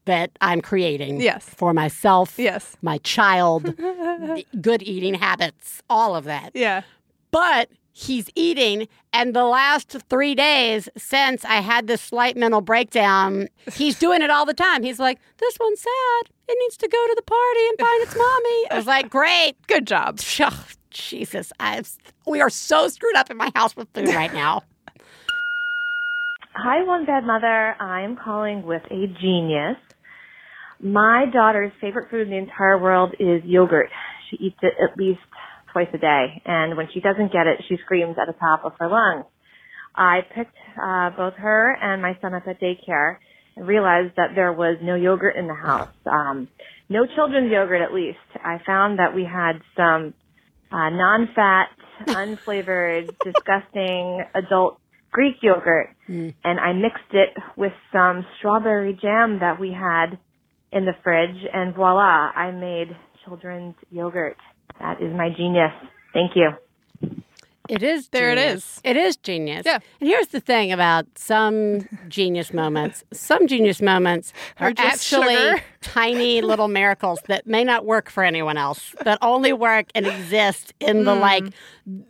A: that I'm creating
B: Yes.
A: for myself,
B: yes
A: my child, (laughs) good eating habits, all of that.
B: yeah
A: But he's eating, and the last three days since I had this slight mental breakdown, he's doing it all the time. He's like, This one's sad. It needs to go to the party and find its mommy. I was like, Great. (laughs)
B: good job (laughs)
A: Oh, Jesus, I've, we are so screwed up in my house with food right now.
E: Hi, One Bad Mother. I'm calling with a genius. My daughter's favorite food in the entire world is yogurt. She eats it at least twice a day, and when she doesn't get it, she screams at the top of her lungs. I picked uh, both her and my son up at daycare and realized that there was no yogurt in the house. Um, no children's yogurt, at least. I found that we had some uh, non-fat, (laughs) unflavored, disgusting adult Greek yogurt, and I mixed it with some strawberry jam that we had in the fridge, and voila, I made children's yogurt. That is my genius. Thank you.
A: It is.
B: There it
A: genius.
B: is.
A: It is genius.
B: Yeah.
A: And here's the thing about some (laughs) genius moments. Some genius moments (laughs) are,
B: Are just
A: actually
B: sugar. (laughs)
A: tiny little miracles that may not work for anyone else. That only work and exist in the hmm. like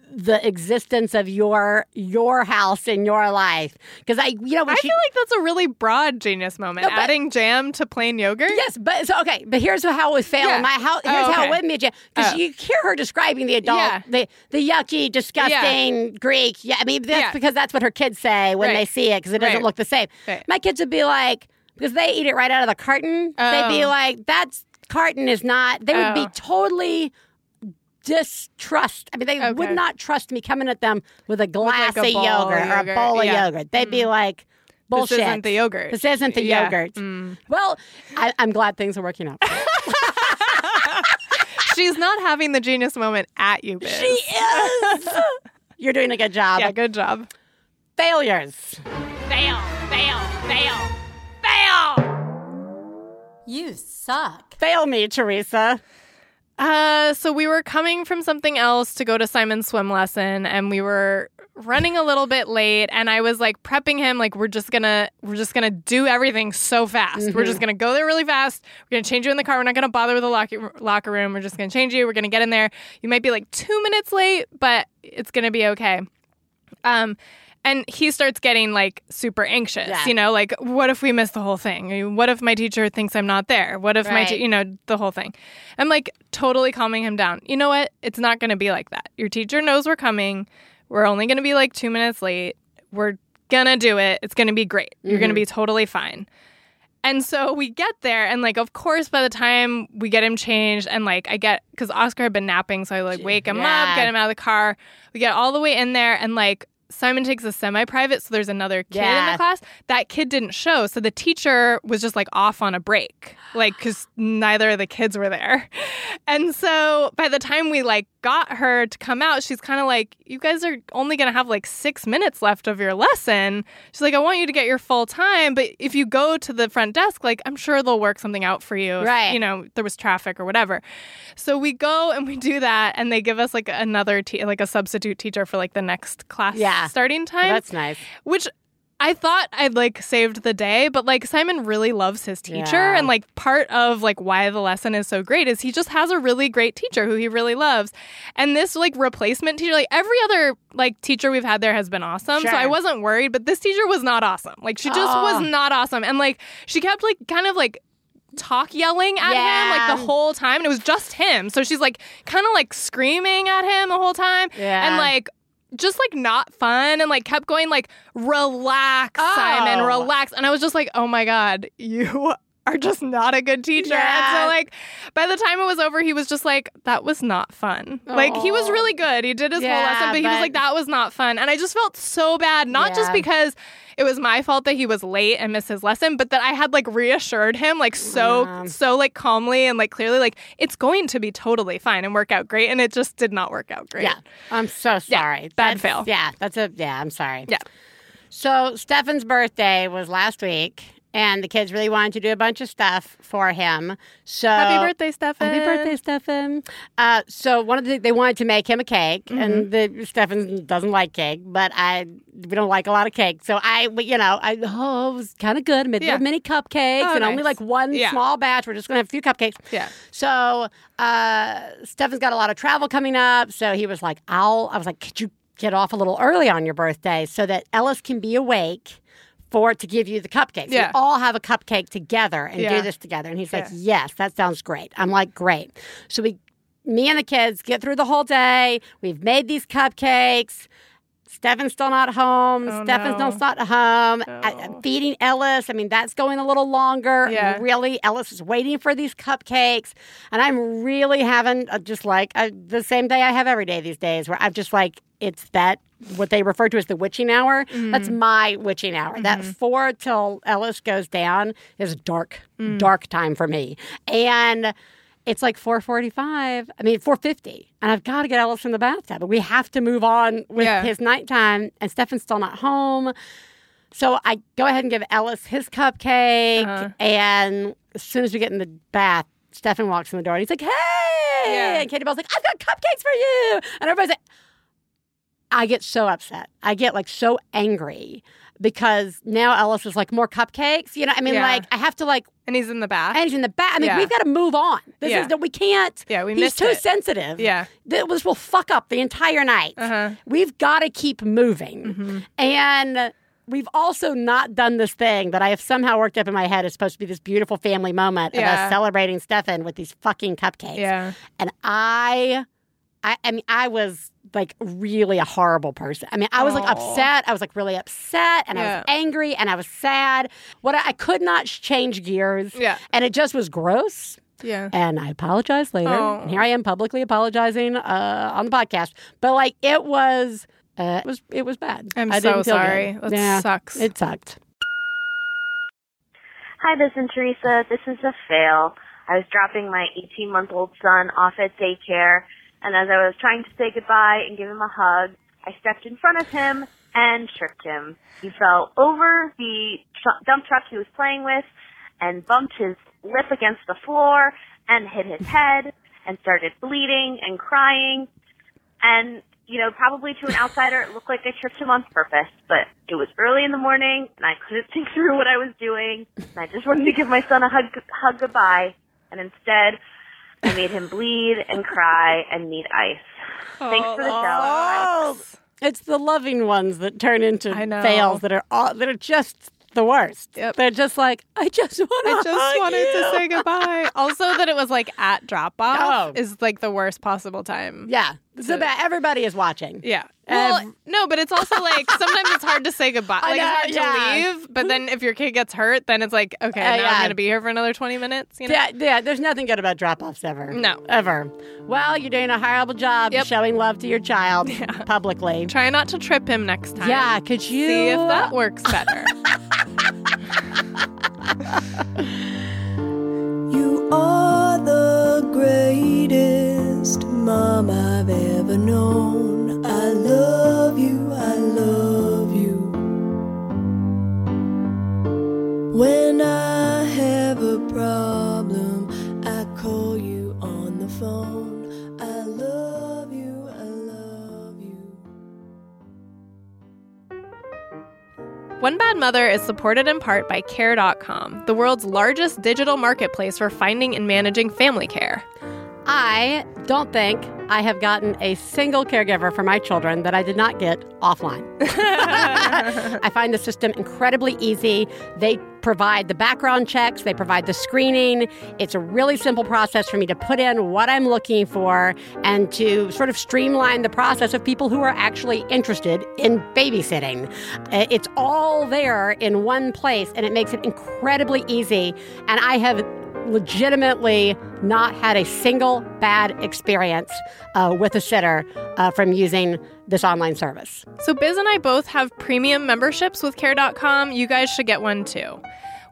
A: the existence of your your house in your life because I you know
B: I
A: she,
B: feel like that's a really broad genius moment.
A: No, but-
B: Adding jam to plain yogurt.
A: Yes, but so okay, but here's how it would fail.
B: Yeah.
A: My how
B: Oh,
A: here's how it wouldn't be because
B: Oh.
A: you hear her describing the adult,
B: Yeah.
A: the the yucky, disgusting Greek. Yeah, I mean that's
B: Yeah.
A: because that's what her kids say when
B: Right.
A: they see it because it doesn't
B: Right.
A: look the same.
B: Right.
A: My kids would be like because they eat it right out of the carton. They'd be
B: Oh.
A: like, "That's carton is not." They would be
B: Oh.
A: totally distrust. I mean, they would not trust me coming at them with a glass
B: like, a
A: of
B: bowl of
A: yogurt, or a
B: yogurt.
A: bowl of yogurt. They'd be like. Bullshit.
B: This isn't the yogurt.
A: This isn't the
B: Yeah.
A: yogurt.
B: Mm.
A: Well, I, I'm glad things are working out. (laughs)
B: She's not having the genius moment at you, Biz.
A: she is. (laughs) You're doing a good job.
B: Yeah, good job.
A: Failures.
B: Fail, fail, fail, fail.
D: You suck.
A: Fail me, Theresa.
B: Uh, so we were coming from something else to go to Simon's swim lesson, and we were running a little bit late. And I was like prepping him, like we're just gonna we're just gonna do everything so fast. We're just gonna go there really fast. We're gonna change you in the car. We're not gonna bother with the locker locker room. We're just gonna change you. We're gonna get in there. You might be like two minutes late, but it's gonna be okay. Um, and he starts getting like super anxious.
A: Yeah.
B: You know, like what if we miss the whole thing? What if my teacher thinks I'm not there? What if my,
A: Right.
B: te- you know, the whole thing? I'm like totally calming him down. You know what? It's not going to be like that. Your teacher knows we're coming. We're only going to be like two minutes late. We're gonna do it. It's gonna be great. You're gonna mm-hmm. be totally fine. And so we get there, and like, of course, by the time we get him changed, and like, I get because Oscar had been napping, so I like wake him
A: Yeah.
B: up, get him out of the car. We get all the way in there, and like, Simon takes a semi private, so there's another kid in the class. That kid didn't show, so the teacher was just like off on a break, like, because neither of the kids were there. And so by the time we like got her to come out, she's kind of like, "You guys are only gonna have like six minutes left of your lesson." She's like, "I want you to get your full time, but if you go to the front desk, like I'm sure they'll work something out for you. if,
A: Right.
B: You know, there was traffic or whatever." So we go and we do that, and they give us like another te- like a substitute teacher for like the next class
A: Yeah.
B: Starting time
A: That's nice.
B: which I thought I'd like saved the day, but like Simon really loves his teacher
A: Yeah.
B: and like part of like why the lesson is so great is he just has a really great teacher who he really loves. And this like replacement teacher, like every other like teacher we've had there has been awesome.
A: Sure.
B: So I wasn't worried, but this teacher was not awesome. Like she just
A: Oh.
B: was not awesome. And like she kept like kind of like talk yelling at him like the whole time and it was just him. So she's like kind of like screaming at him the whole time
A: Yeah.
B: and like just like not fun and like kept going like relax Simon
A: Oh.
B: relax and I was just like oh my god you are just not a good teacher and so like by the time it was over he was just like that was not fun like he was really good he did his whole lesson but he was like that was not fun and I just felt so bad not just because it was my fault that he was late and missed his lesson but that I had like reassured him like so
A: Yeah.
B: so like calmly and like clearly like it's going to be totally fine and work out great and it just did not work out great
A: Yeah. I'm so sorry.
B: bad
A: That's-
B: fail.
A: Yeah, that's a yeah, I'm sorry.
B: Yeah.
A: So Stefan's birthday was last week and the kids really wanted to do a bunch of stuff for him. So
B: Happy birthday, Stefan.
A: Happy birthday, Stefan. Uh, so one of the they wanted to make him a cake,
B: Mm-hmm.
A: and the Stefan doesn't like cake, but I we don't like a lot of cake. So I, you know, I oh, it was kind of good. Made
B: Yeah.
A: mini cupcakes,
B: Oh,
A: and only like one
B: Yeah.
A: small batch. We're just gonna have a few cupcakes.
B: Yeah.
A: So uh, Stefan's got a lot of travel coming up, so he was like, "I'll." I was like, "Could you get off a little early on your birthday so that Ellis can be awake?" For to give you the cupcakes,
B: Yeah.
A: we all have a cupcake together and
B: Yeah.
A: do this together. And he's like, "Yes, that sounds great." I'm like, "Great." So we, me and the kids, get through the whole day. We've made these cupcakes. Stefan's still not home.
B: Oh,
A: Stefan's
B: no.
A: still not home. I,
B: No.
A: am feeding Ellis. I mean, that's going a little longer.
B: Yeah.
A: Really, Ellis is waiting for these cupcakes. And I'm really having uh, just like uh, the same day I have every day these days where I'm just like, it's that, what they refer to as the witching hour. That's mm. my witching hour. That mm-hmm. four till Ellis goes down is dark, mm. dark time for me. And it's like 4:45. I mean 4:50, and I've got to get Ellis in the bathtub. But we have to move on with
B: Yeah.
A: his nighttime, and Stefan's still not home. So I go ahead and give Ellis his cupcake,
B: Uh-huh.
A: and as soon as we get in the bath, Stefan walks in the door, and he's like, "Hey!"
B: Yeah.
A: And Katie Bell's like, "I've got cupcakes for you," and everybody's like. I get so upset. I get like so angry because now Ellis is like more cupcakes. You know, I mean,
B: Yeah.
A: like I have to like,
B: And he's in the back.
A: and he's in the back. I mean,
B: Yeah.
A: we've got to move on. This
B: Yeah.
A: is that we can't.
B: Yeah, we
A: He's too
B: it.
A: sensitive.
B: Yeah.
A: That was will fuck up the entire night.
B: Uh-huh.
A: We've got to keep moving.
B: Mm-hmm.
A: And we've also not done this thing that I have somehow worked up in my head is supposed to be this beautiful family moment of us celebrating Stefan with these fucking cupcakes.
B: yeah.
A: And I, I, I mean, I was like really a horrible person. I mean, I was like
B: Aw.
A: upset. I was like really upset, and I was angry, and I was sad. What I, I could not change gears.
B: Yeah.
A: and it just was gross.
B: Yeah.
A: And I apologized later. And here I am publicly apologizing uh, on the podcast. But like, it was, uh, it was, it was bad.
B: I'm
A: I
B: so
A: didn't feel good.
B: sorry. That
A: yeah,
B: sucks.
A: It sucked.
E: Hi, this is Teresa. This is a fail. I was dropping my 18 month old son off at daycare, and as I was trying to say goodbye and give him a hug, I stepped in front of him and tripped him. He fell over the tr- dump truck he was playing with and bumped his lip against the floor and hit his head and started bleeding and crying. And, you know, probably to an outsider, it looked like I tripped him on purpose, but it was early in the morning and I couldn't (laughs) think through what I was doing. And I just wanted to give my son a hug, hug goodbye. And instead, I made him bleed and cry and need ice. Thanks for the show.
A: Oh, it's the loving ones that turn into
B: I know.
A: fails that are all, that are just the worst.
B: Yep.
A: They're just like, I just want
B: I just wanted to say goodbye. (laughs) Also, that it was like at drop off
A: Oh.
B: is like the worst possible time.
A: Yeah, so bad. Everybody is watching.
B: Yeah. Well,
A: Ev-
B: no, but it's also like sometimes it's hard to say goodbye. (laughs) Like
A: know,
B: it's hard
A: yeah.
B: to leave, but then if your kid gets hurt, then it's like, okay,
A: Uh,
B: now
A: yeah.
B: I'm going to be here for another 20 minutes. You know?
A: Yeah, yeah, there's nothing good about drop offs ever.
B: No.
A: Ever. Well, you're doing a horrible job
B: Yep.
A: showing love to your child (laughs) publicly.
B: Try not to trip him next time.
A: Yeah, could you
B: See if that works better. (laughs)
F: You are the greatest mom I've ever known.
B: One Bad Mother is supported in part by Care.com, the world's largest digital marketplace for finding and managing family care.
A: I don't think I have gotten a single caregiver for my children that I did not get offline. (laughs) I find the system incredibly easy. They provide the background checks, they provide the screening. It's a really simple process for me to put in what I'm looking for and to sort of streamline the process of people who are actually interested in babysitting. Uh, It's all there in one place and it makes it incredibly easy. And I have legitimately not had a single bad experience uh, with a sitter uh, from using this online service.
B: So Biz and I both have premium memberships with Care.com. You guys should get one too.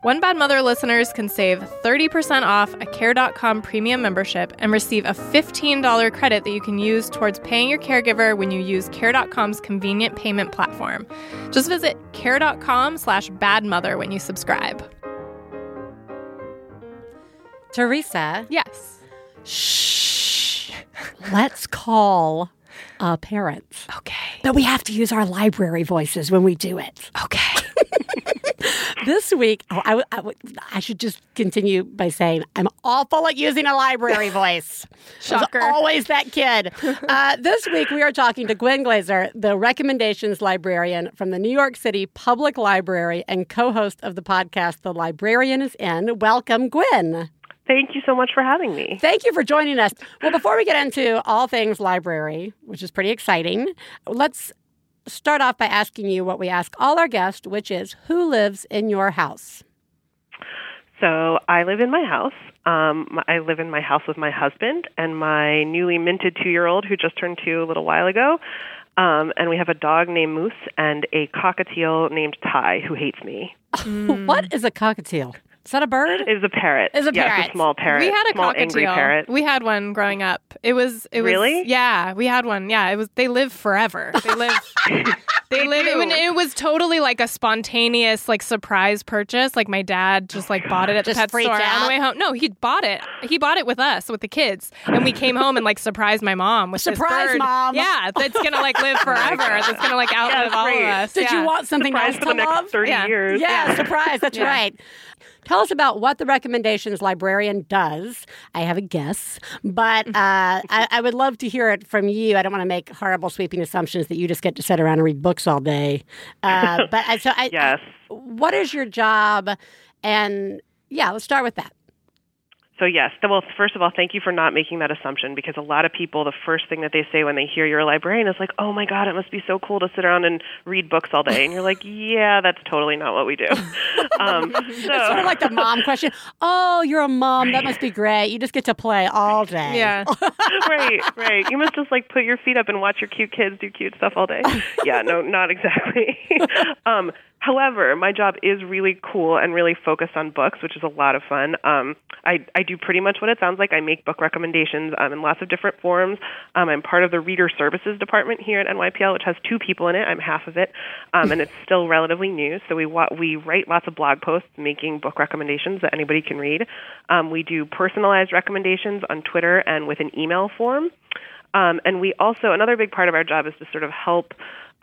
B: One Bad Mother listeners can save 30% off a Care.com premium membership and receive a $15 credit that you can use towards paying your caregiver when you use Care.com's convenient payment platform. Just visit Care.com slash badmother when you subscribe.
A: Theresa,
B: Yes.
A: shh. Let's call a parent.
B: Okay.
A: But we have to use our library voices when we do it.
B: Okay. (laughs)
A: This week, oh, I, I I should just continue by saying I'm awful at using a library voice. (laughs)
B: Shocker.
A: Always that kid. (laughs) Uh, this week, we are talking to Gwen Glazer, the recommendations librarian from the New York City Public Library and co host of the podcast, The Librarian is In. Welcome, Gwen.
G: Thank you so much for having me.
A: Thank you for joining us. Well, before we get into all things library, which is pretty exciting, let's start off by asking you what we ask all our guests, which is who lives in your house?
G: So I live in my house. Um, I live in my house with my husband and my newly minted two-year-old who just turned two a little while ago. Um, and we have a dog named Moose and a cockatiel named Ty who hates me. (laughs)
A: What is a cockatiel? Is that a bird?
G: Is a parrot.
A: Is a
G: yeah,
A: parrot.
G: It's a small parrot.
B: We had a
G: small
B: cockatiel.
G: angry parrot.
B: We had one growing up. It was it was
G: Really?
B: yeah, we had one. Yeah, it was they live forever. They (laughs) live They
G: We
B: live.
G: do.
B: It, it was totally like a spontaneous, like surprise purchase. Like my dad just like bought it at
A: Just
B: the pet
A: freaked
B: store on the way home. No, he bought it. He bought it with us, with the kids, and we came home and like surprised my mom with this
A: Surprise,
B: bird.
A: Mom.
B: Yeah, that's gonna like live oh forever. that's gonna like outlive all of us.
A: Did you want something
G: Surprise
A: else
G: for
A: to
G: the next
A: love?
G: 30
B: Yeah.
G: years.
A: Yeah, surprise. That's
B: Yeah.
A: right. Tell us about what the recommendations librarian does. I have a guess, but uh, (laughs) I, I would love to hear it from you. I don't want to make horrible sweeping assumptions that you just get to sit around and read books all day. Uh, (laughs) but so, I,
G: Yes.
A: what is your job? And yeah, let's start with that.
G: So yes, well, first of all, thank you for not making that assumption because a lot of people, the first thing that they say when they hear you're a librarian is like, "Oh my God, it must be so cool to sit around and read books all day," and you're like, "Yeah, that's totally not what we do." (laughs) um, so,
A: It's sort of like the mom question. Oh, you're a mom. That must be great. You just get to play all day.
B: Yeah. (laughs)
G: right, right. You must just like put your feet up and watch your cute kids do cute stuff all day. Yeah, no, not exactly. (laughs) um, however, my job is really cool and really focused on books, which is a lot of fun. Um, I, I do pretty much what it sounds like. I make book recommendations um, in lots of different forms. Um, I'm part of the reader services department here at NYPL, which has two people in it. I'm half of it, um, and it's still relatively new. So we wa- we write lots of blog posts making book recommendations that anybody can read. Um, we do personalized recommendations on Twitter and with an email form. Um, and we also another big part of our job is to sort of help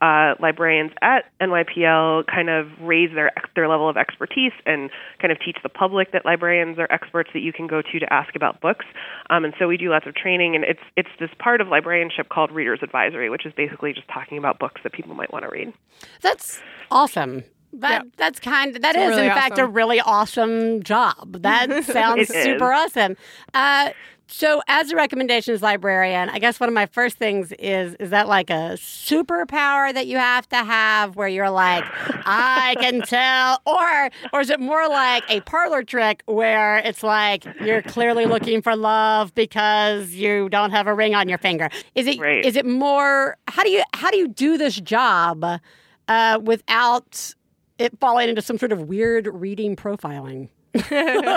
G: uh, librarians at NYPL kind of raise their their level of expertise and kind of teach the public that librarians are experts that you can go to to ask about books. Um, and so we do lots of training, and it's it's this part of librarianship called Readers Advisory, which is basically just talking about books that people might want to read.
A: That's awesome. That that's kind. of That is
B: really
A: in fact a really awesome job. That (laughs) sounds
G: It is.
A: super awesome. Uh, so, as a recommendations librarian, I guess one of my first things is is that like a superpower that you have to have, where you're like, I can tell, or or is it more like a parlor trick where it's like you're clearly looking for love because you don't have a ring on your finger? Is it is
G: Right.
A: it more? How do you how do you do this job uh, without it falling into some sort of weird reading profiling?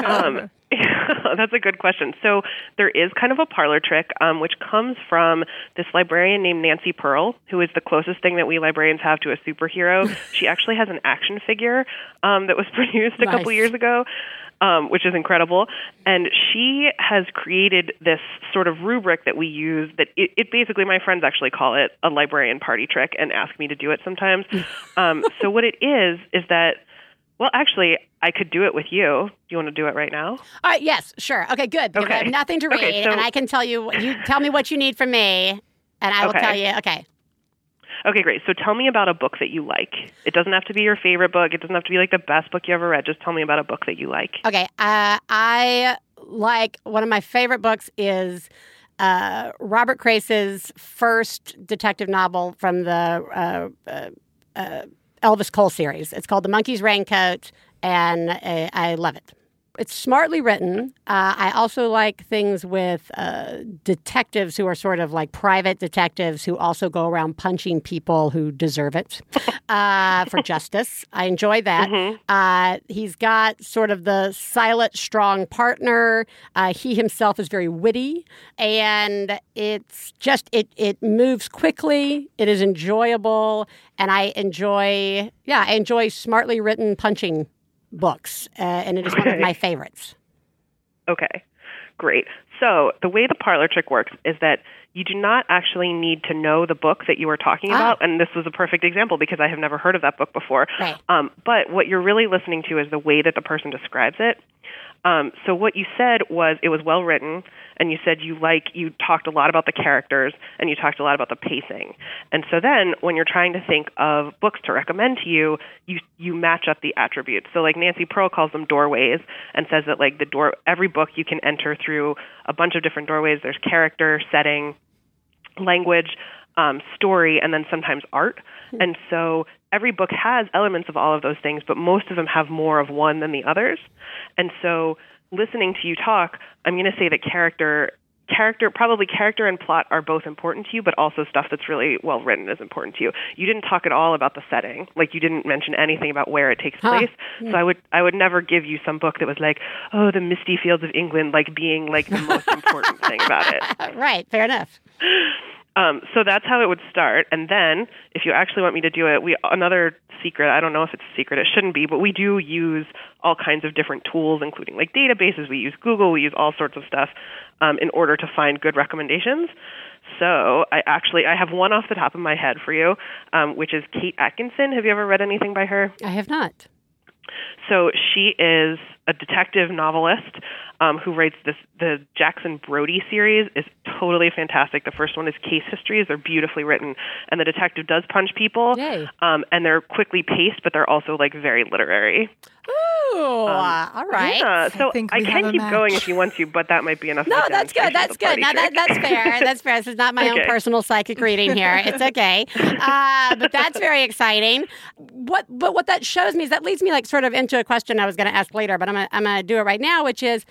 G: um, (laughs) (laughs) (laughs) that's a good question. So there is kind of a parlor trick, um, which comes from this librarian named Nancy Pearl, who is the closest thing that we librarians have to a superhero. (laughs) she actually has an action figure um, that was (laughs) produced a couple
A: Nice.
G: years ago. Um, which is incredible. And she has created this sort of rubric that we use that it, it basically, my friends actually call it a librarian party trick and ask me to do it sometimes. um, so, what it is, is that well, actually, I could do it with you. Do you want to do it right now?
A: All right. Yes. Sure. Okay. Good. Because I
G: Okay.
A: have nothing to read,
G: Okay, so-
A: and I can tell you. You tell me what you need from me, and I will
G: Okay.
A: tell you. Okay.
G: Okay, great. So tell me about a book that you like. It doesn't have to be your favorite book. It doesn't have to be like the best book you ever read. Just tell me about a book that you like.
A: Okay. Uh, I like one of my favorite books is uh, Robert Crais's first detective novel from the uh, uh, uh, Elvis Cole series. It's called The Monkey's Raincoat, and uh, I love it. It's smartly written. Uh, I also like things with uh, detectives who are sort of like private detectives who also go around punching people who deserve it (laughs) uh, for justice. I enjoy that. Uh, he's got sort of the silent, strong partner. Uh, he himself is very witty, and it's just it it moves quickly. It is enjoyable, and I enjoy yeah I enjoy smartly written punching books, uh, and it is one of my favorites.
G: Okay, great. So the way the parlor trick works is that you do not actually need to know the book that you are talking
A: Ah.
G: about. And this was a perfect example because I have never heard of that book before.
A: Right.
G: Um, but what you're really listening to is the way that the person describes it. Um, so what you said was it was well written, and you said you like you talked a lot about the characters, and you talked a lot about the pacing. And so then when you're trying to think of books to recommend to you, you you match up the attributes. So like Nancy Pearl calls them doorways, and says that like the door every book you can enter through a bunch of different doorways. There's character, setting, language, um, story, and then sometimes art. And so every book has elements of all of those things, but most of them have more of one than the others. And so listening to you talk, I'm going to say that character character probably character and plot are both important to you but also stuff that's really well written is important to you you didn't talk at all about the setting like you didn't mention anything about where it takes
A: Huh.
G: place so hmm. i would i would never give you some book that was like oh the misty fields of england like being like the most (laughs) important thing about it
A: right, fair enough.
G: Um, so that's how it would start. And then, if you actually want me to do it, we another secret. I don't know if it's a secret. It shouldn't be, but we do use all kinds of different tools, including like databases. We use Google. We use all sorts of stuff um, in order to find good recommendations. So I actually I have one off the top of my head for you, um, which is Kate Atkinson. Have you ever read anything by her?
A: I have not.
G: So she is a detective novelist um, who writes this. The Jackson Brodie series is totally fantastic. The first one is case histories; they're beautifully written, and the detective does punch people, um, and they're quickly paced, but they're also like very literary.
A: Ooh, all right.
G: Yeah, so
B: think
G: I, can keep going if you want to, but that might be enough.
A: No, that's good. That's good. Now that, that's fair. (laughs) That's fair. This is not my own personal psychic reading here. (laughs) It's okay. Uh, but that's very exciting. What but what that shows me is that leads me like sort of into a question I was going to ask later, but I'm gonna, I'm going to do it right now, which is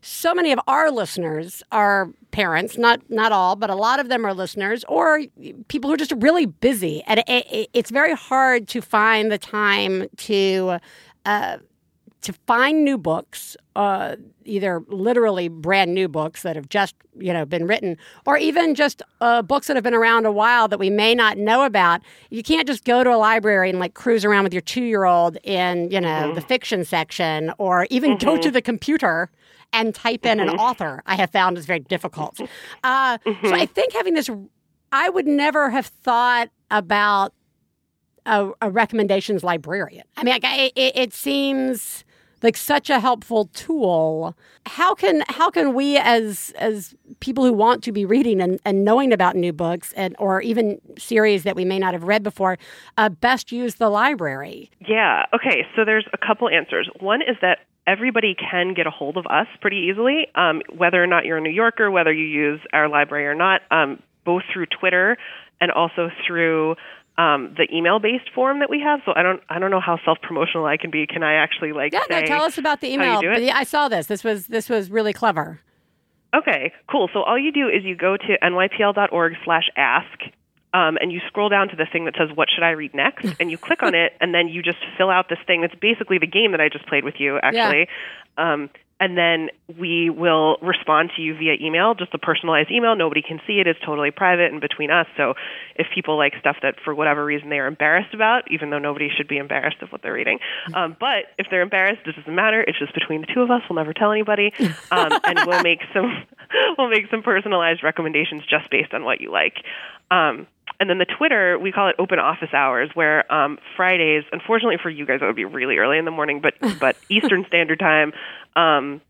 A: so many of our listeners are parents, not not all, but a lot of them are listeners or people who are just really busy, and it, it, it's very hard to find the time to. Uh, to find new books, uh, either literally brand new books that have just you know been written, or even just uh, books that have been around a while that we may not know about. You can't just go to a library and like cruise around with your two year old in you know the fiction section, or even go to the computer and type in an author. I have found is very difficult. (laughs) Uh, So I think having this, I would never have thought about a, a recommendations librarian. I mean, it, it seems like such a helpful tool. How can how can we as as people who want to be reading and, and knowing about new books and or even series that we may not have read before, uh, best use the library?
G: Yeah. Okay. So there's a couple answers. One is that everybody can get a hold of us pretty easily, um, whether or not you're a New Yorker, whether you use our library or not, um, both through Twitter and also through um, the email-based form that we have. So I don't, I don't know how self-promotional I can be. Can I actually like
A: Yeah, no. Tell us about the
G: how you
A: email.
G: do it?
A: Yeah, I saw this. This was this was really clever.
G: Okay, cool. So all you do is you go to nypl.org slash ask, um, and you scroll down to the thing that says, What should I read next? (laughs) and you click on it, and then you just fill out this thing. That's basically the game that I just played with you, actually. Um, and then we will respond to you via email, just a personalized email. Nobody can see it. It's totally private and between us. So if people like stuff that for whatever reason they are embarrassed about, even though nobody should be embarrassed of what they're reading, um, but if they're embarrassed, it doesn't matter. It's just between the two of us. We'll never tell anybody, um, (laughs) and we'll make some (laughs) we'll make some personalized recommendations just based on what you like. Um, and then the Twitter, we call it open office hours, where um, Fridays, unfortunately for you guys, it would be really early in the morning, but (laughs) but Eastern Standard Time, um,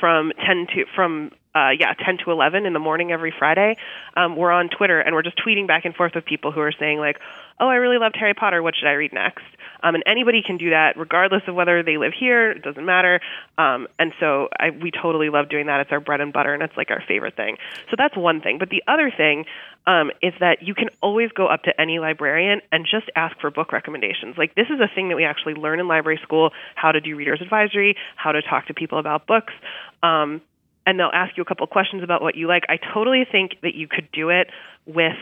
G: from ten to from uh, yeah ten to eleven in the morning every Friday, um, we're on Twitter and we're just tweeting back and forth with people who are saying like, oh, I really loved Harry Potter. What should I read next? Um, and anybody can do that, regardless of whether they live here. It doesn't matter. Um, and so I, we totally love doing that. It's our bread and butter, and it's like our favorite thing. So that's one thing. But the other thing um, is that you can always go up to any librarian and just ask for book recommendations. Like this is a thing that we actually learn in library school: how to do readers advisory, how to talk to people about books. Um, and they'll ask you a couple questions about what you like. I totally think that you could do it with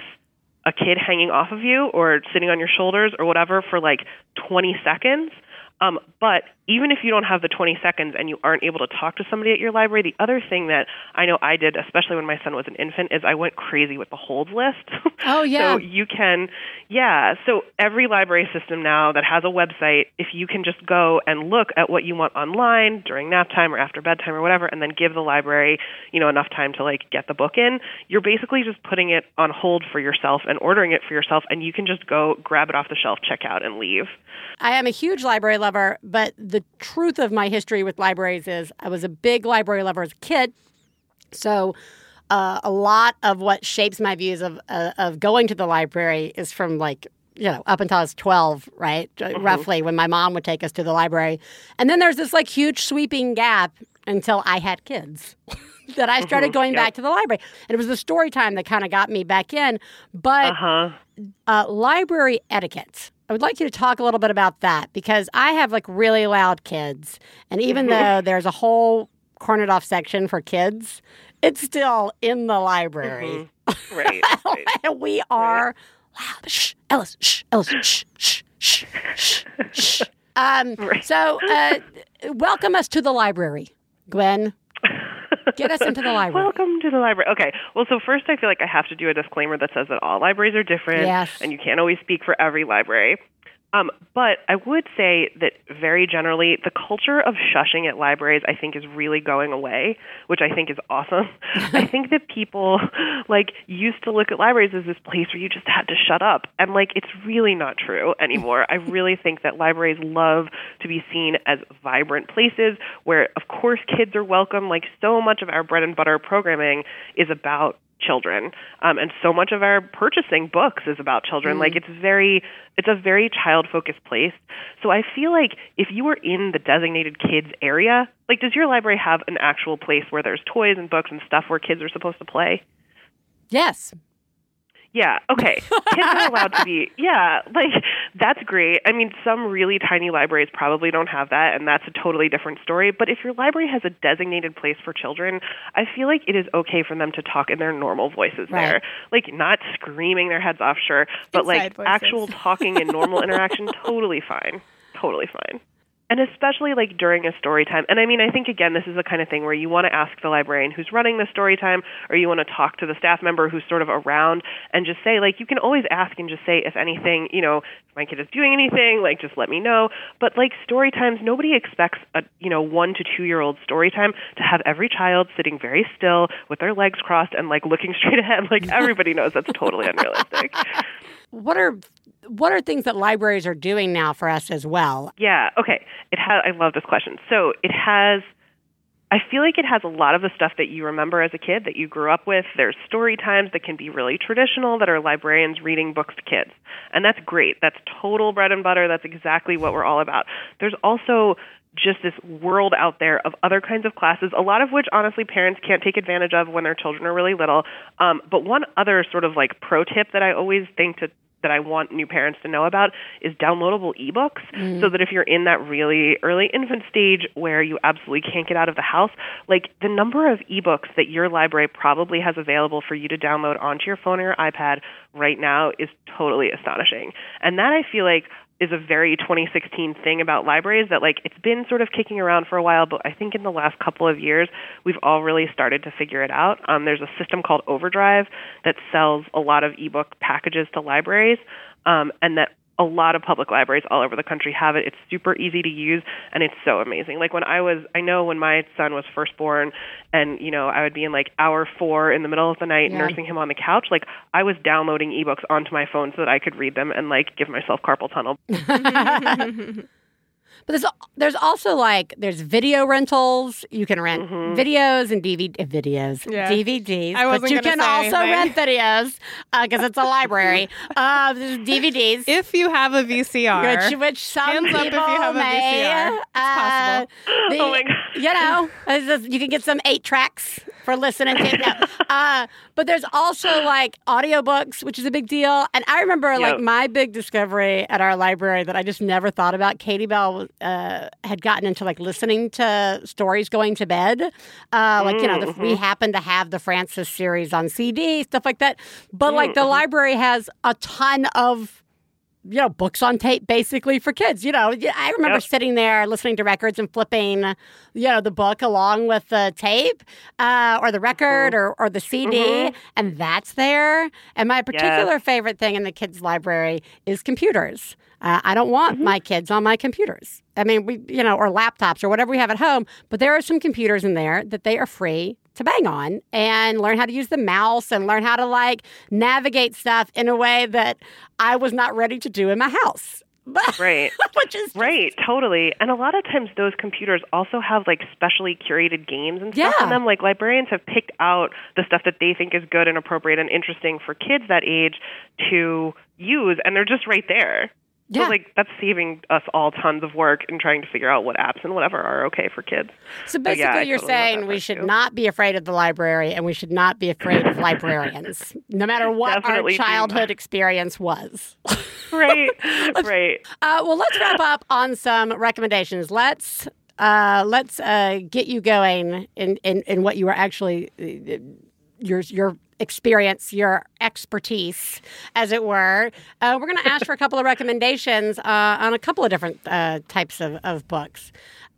G: a kid hanging off of you or sitting on your shoulders or whatever for like 20 seconds. Um, but even if you don't have the 20 seconds and you aren't able to talk to somebody at your library, the other thing that I know I did, especially when my son was an infant, is I went crazy with the holds list. (laughs)
A: Oh, yeah.
G: so you can, yeah. So every library system now that has a website, if you can just go and look at what you want online during nap time or after bedtime or whatever, and then give the library, you know, enough time to like get the book in, you're basically just putting it on hold for yourself and ordering it for yourself, and you can just go grab it off the shelf, check out, and leave.
A: I am a huge library lover, but the truth of my history with libraries is I was a big library lover as a kid. So uh, a lot of what shapes my views of uh, of going to the library is from like you know up until I was twelve, right, roughly when my mom would take us to the library, and then there's this like huge sweeping gap until I had kids. (laughs) that I started going back to the library. And it was the story time that kind of got me back in. But
G: Uh huh.
A: uh, library etiquette. I would like you to talk a little bit about that because I have like really loud kids. And even though there's a whole cornered off section for kids, it's still in the library. (laughs)
G: Right. right.
A: We are loud. Shh, Ellis, shh, Ellis, shh, shh, shh, shh, shh. (laughs) Um, So, uh, welcome us to the library, Gwen. Get us into the (laughs) library.
G: Welcome to the library. Okay. Well, so first, I feel like I have to do a disclaimer that says that all libraries are different,
A: Yes.
G: and you can't always speak for every library. Um, but I would say that very generally, the culture of shushing at libraries, I think, is really going away, which I think is awesome. (laughs) I think that people like used to look at libraries as this place where you just had to shut up, and like it's really not true anymore. I really think that libraries love to be seen as vibrant places where, of course, kids are welcome. Like so much of our bread and butter programming is about children. Um, and so much of our purchasing books is about children. Like it's very it's a very child focused place. So i feel like if you were in the designated kids area like does your library have an actual place where there's toys and books and stuff where kids are supposed to play?
A: Yes.
G: Yeah, okay. Kids are allowed to be, (laughs) yeah, like that's great. I mean, some really tiny libraries probably don't have that, and that's a totally different story. But if your library has a designated place for children, I feel like it is okay for them to talk in their normal voices
A: Right.
G: there. Like, not screaming their heads off, sure, but like
B: voices.
G: actual talking and normal (laughs) interaction, totally fine. Totally fine. And especially like during a story time. And I mean, I think again, this is the kind of thing where you want to ask the librarian who's running the story time, or you want to talk to the staff member who's sort of around and just say, like, you can always ask and just say, if anything, you know, if my kid is doing anything, like, just let me know. But like story times, nobody expects a, you know, one to two year old story time to have every child sitting very still with their legs crossed and like looking (laughs) straight ahead. Like, everybody knows that's totally unrealistic. (laughs)
A: What are what are things that libraries are doing now for us as well?
G: Yeah. Okay. It has. I love this question. So it has. I feel like it has a lot of the stuff that you remember as a kid that you grew up with. There's story times that can be really traditional that are librarians reading books to kids. And that's great. That's total bread and butter. That's exactly what we're all about. There's also just this world out there of other kinds of classes, a lot of which honestly parents can't take advantage of when their children are really little. Um, but one other sort of like pro tip that I always think to that I want new parents to know about is downloadable ebooks so that if you're in that really early infant stage where you absolutely can't get out of the house, like the number of ebooks that your library probably has available for you to download onto your phone or your iPad right now is totally astonishing. And that I feel like is a very 2016 thing about libraries that like it's been sort of kicking around for a while, but I think in the last couple of years we've all really started to figure it out. Um, there's a system called Overdrive that sells a lot of ebook packages to libraries, um, and that a lot of public libraries all over the country have it. It's super easy to use and it's so amazing. Like when I was I know when my son was first born and you know I would be in like hour 4 in the middle of the night
A: Yeah.
G: nursing him on the couch, like I was downloading ebooks onto my phone so that I could read them and like give myself carpal tunnel. (laughs) (laughs)
A: But there's there's also like there's video rentals. You can rent
G: Mm-hmm.
A: videos and DVD uh, videos,
B: Yeah.
A: DVDs.
B: I
A: but you can also
B: anything.
A: rent videos because it's a library. (laughs) uh, there's DVDs.
B: If you have a VCR,
A: which, which some
B: Hands up if
A: people
B: you have a
A: may.
B: VCR. It's
A: uh,
B: possible.
A: the-
G: Oh my God.
A: You know, just- you can get some eight tracks for listening to. No. (laughs) Uh, but there's also like audiobooks, which is a big deal. And I remember like my big discovery at our library that I just never thought about. Katie Bell uh, had gotten into like listening to stories going to bed. Uh, like, you know, the, we happen to have the Frances series on CD, stuff like that. But like the library has a ton of you know, books on tape basically for kids. You know, I remember
G: Yep.
A: sitting there listening to records and flipping, you know, the book along with the tape uh, or the record or, or the CD, and that's there. And my particular favorite thing in the kids' library is computers. Uh, I don't want my kids on my computers. I mean, we, you know, or laptops or whatever we have at home, but there are some computers in there that they are free to bang on and learn how to use the mouse and learn how to like navigate stuff in a way that I was not ready to do in my house. (laughs)
G: Right.
A: Which is
G: Right, totally. And a lot of times those computers also have like specially curated games and stuff
A: Yeah.
G: in them. Like librarians have picked out the stuff that they think is good and appropriate and interesting for kids that age to use and they're just right there.
A: Yeah.
G: So like that's saving us all tons of work in trying to figure out what apps and whatever are okay for kids.
A: So basically,
G: yeah,
A: you're
G: totally
A: saying we should
G: too.
A: not be afraid of the library and we should not be afraid of (laughs) librarians, no matter what
G: Definitely
A: our childhood experience was. (laughs)
G: Right. right.
A: Uh, well, let's wrap up on some recommendations. Let's uh, let's uh, get you going in, in, in what you are actually uh, your your experience, your expertise, as it were. Uh, we're going to ask for a couple of recommendations uh, on a couple of different uh, types of, of books.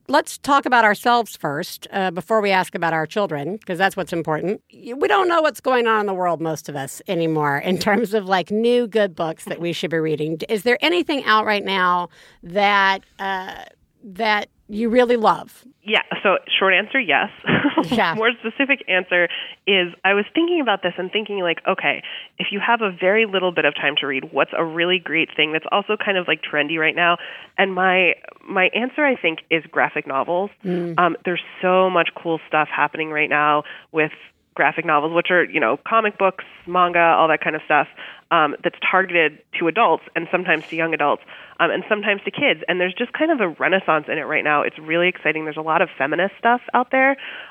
A: let's talk about ourselves first uh, before we ask about our children, because that's what's important. We don't know what's going on in the world, most of us anymore, in terms of like new good books that we should be reading. Is there anything out right now that uh, that you really love?
G: Yeah, so short answer, yes. (laughs)
A: Yeah.
G: More specific answer is I was thinking about this and thinking like, okay, if you have a very little bit of time to read, what's a really great thing that's also kind of like trendy right now? And my my answer I think is graphic novels. Um, there's so much cool stuff happening right now with graphic novels, which are, you know, comic books, manga, all that kind of stuff, um, that's targeted to adults and sometimes to young adults um, and sometimes to kids. And there's just kind of a renaissance in it right now. It's really exciting. There's a lot of feminist stuff out there.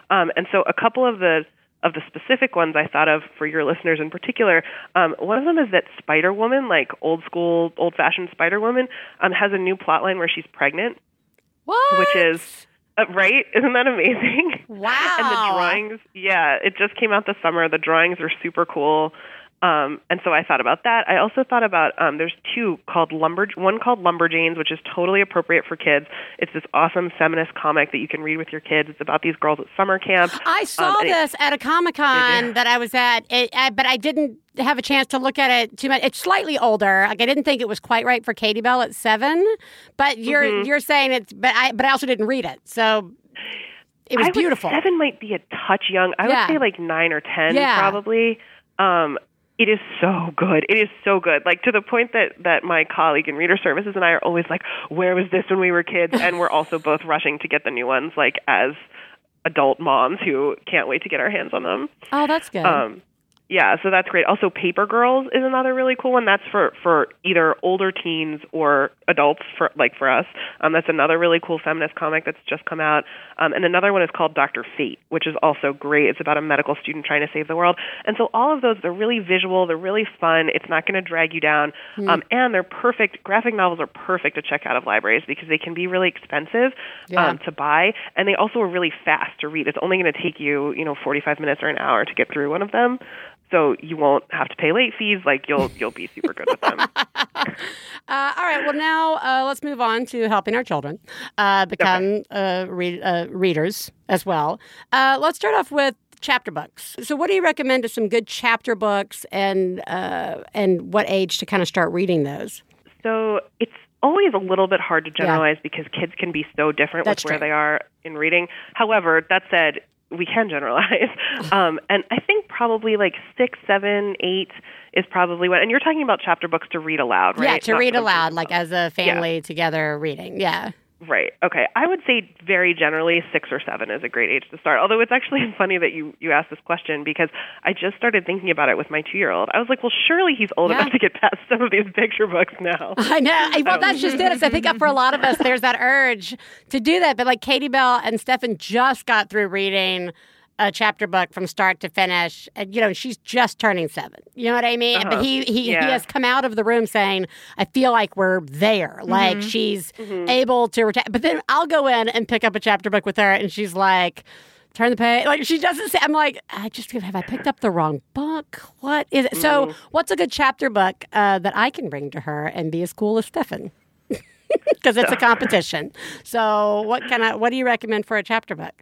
G: Um, and so a couple of the of the specific ones I thought of for your listeners in particular, um, one of them is that Spider Woman, like old school, old fashioned Spider Woman, um, has a new plot line where she's pregnant,
B: What?
G: which is uh, right. (laughs) Isn't that amazing?
A: Wow.
G: and the drawings, yeah, it just came out this summer. The drawings are super cool. Um, and so I thought about that. I also thought about um, there's two called Lumber, one called Lumberjanes, which is totally appropriate for kids. It's this awesome feminist comic that you can read with your kids. It's about these girls at summer camp.
A: I saw
G: Um, and it-
A: this at a Comic Con that I was at, it, I, but I didn't have a chance to look at it too much. It's slightly older. Like I didn't think it was quite right for Katie Bell at seven, but you're
G: Mm-hmm.
A: you're saying it's. But I but I also didn't read it, so it was
G: I would-
A: beautiful.
G: Seven might be a touch young. I
A: Yeah.
G: would say like nine or ten,
A: Yeah.
G: probably. Um, it is so good. It is so good. Like to the point that that my colleague in reader services and I are always like, "Where was this when we were kids?" And we're also both rushing to get the new ones, like as adult moms who can't wait to get our hands on them.
A: Oh, that's good.
G: Um, yeah, so that's great. Also, Paper Girls is another really cool one. That's for for either older teens or adults, for like for us. Um, that's another really cool feminist comic that's just come out. Um, and another one is called Doctor Fate, which is also great. It's about a medical student trying to save the world. And so all of those, they're really visual. They're really fun. It's not going to drag you down. Um, and they're perfect. Graphic novels are perfect to check out of libraries because they can be really expensive
A: Yeah.
G: um, to buy, and they also are really fast to read. It's only going to take you, you know, 45 minutes or an hour to get through one of them. So you won't have to pay late fees. Like you'll you'll be super good with them. (laughs)
A: Uh, all right. Well, now uh, let's move on to helping our children uh, become uh, read, uh, readers as well. Uh, let's start off with chapter books. So, what do you recommend to some good chapter books, and uh, and what age to kind of start reading those?
G: So it's always a little bit hard to generalize because kids can be so different
A: That's
G: with where
A: true.
G: they are in reading. However, that said, we can generalize. (laughs) um, and I think probably like six, seven, eight is probably what. And you're talking about chapter books to read aloud, right?
A: Yeah, to
G: Not
A: read aloud, like as a family together reading. Yeah.
G: Right. Okay. I would say very generally six or seven is a great age to start. Although it's actually (laughs) funny that you you asked this question because I just started thinking about it with my two year old. I was like, well, surely he's old
A: Yeah.
G: enough to get past some of these picture books now. (laughs)
A: I know. Well,
G: Um,
A: that's just it. I think for a lot of us, there's that urge to do that. But like Katie Bell and Stefan just got through reading a chapter book from start to finish. And, you know, she's just turning seven. You know what I mean? But uh-huh. he he,
G: he
A: has come out of the room saying, "I feel like we're there. Mm-hmm. Like she's mm-hmm. able to." Reta- but then I'll go in and pick up a chapter book with her, and she's like. Turn the page. Like she doesn't say. I'm like, I just have I picked up the wrong book? What is it? So, mm-hmm. what's a good chapter book uh, that I can bring to her and be as cool as Stefan? (laughs) because it's a (laughs) competition. So, what can I? what do you recommend for a chapter book?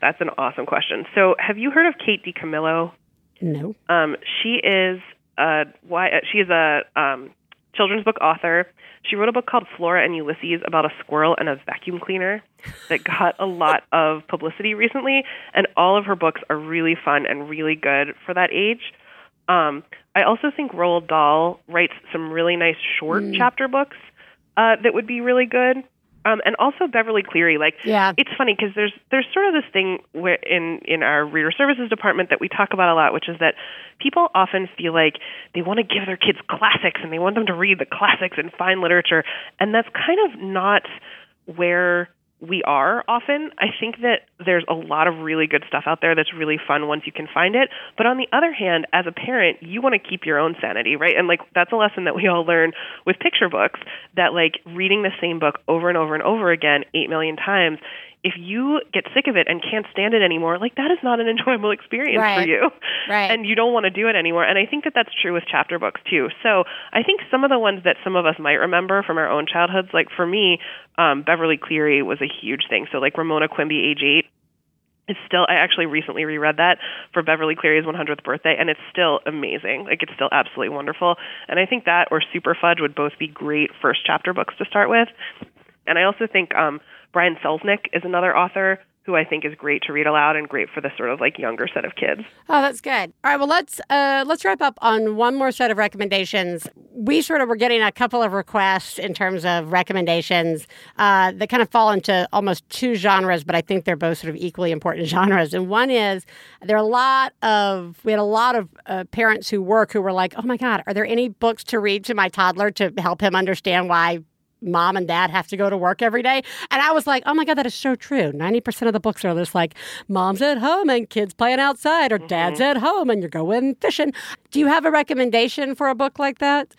G: That's an awesome question. So, have you heard of Kate DiCamillo?
A: No.
G: Um, she is a why she is a um, children's book author. She wrote a book called Flora and Ulysses about a squirrel and a vacuum cleaner that got a lot (laughs) of publicity recently, and all of her books are really fun and really good for that age. Um, I also think Roald Dahl writes some really nice short chapter books uh, that would be really good. Um, and also Beverly Cleary, like
A: Yeah.
G: it's funny because there's there's sort of this thing where in in our reader services department that we talk about a lot, which is that people often feel like they want to give their kids classics and they want them to read the classics and fine literature, and that's kind of not where we are often. I think that there's a lot of really good stuff out there that's really fun once you can find it. But on the other hand, as a parent, you want to keep your own sanity, right? And like that's a lesson that we all learn with picture books that like reading the same book over and over and over again 8 million times if you get sick of it and can't stand it anymore, like that is not an (laughs) enjoyable experience
A: Right.
G: for you.
A: Right.
G: And you don't want to do it anymore. And I think that that's true with chapter books too. So I think some of the ones that some of us might remember from our own childhoods, like for me, um, Beverly Cleary was a huge thing. So like Ramona Quimby, age eight, is still I actually recently reread that for Beverly Cleary's 100th birthday and it's still amazing. Like it's still absolutely wonderful. And I think that or Superfudge would both be great first chapter books to start with. And I also think um Brian Selznick is another author who I think is great to read aloud and great for the sort of like younger set of kids.
A: Oh, that's good. All right, well let's uh, let's wrap up on one more set of recommendations. We sort of were getting a couple of requests in terms of recommendations uh, that kind of fall into almost two genres, but I think they're both sort of equally important (laughs) genres. And one is there are a lot of we had a lot of uh, parents who work who were like, "Oh my God, are there any books to read to my toddler to help him understand why?" Mom and dad have to go to work every day. And I was like, oh my God, that is so true. 90% of the books are just like, mom's at home and kids playing outside, or dad's at home and you're going fishing. Do you have a recommendation for a book like that?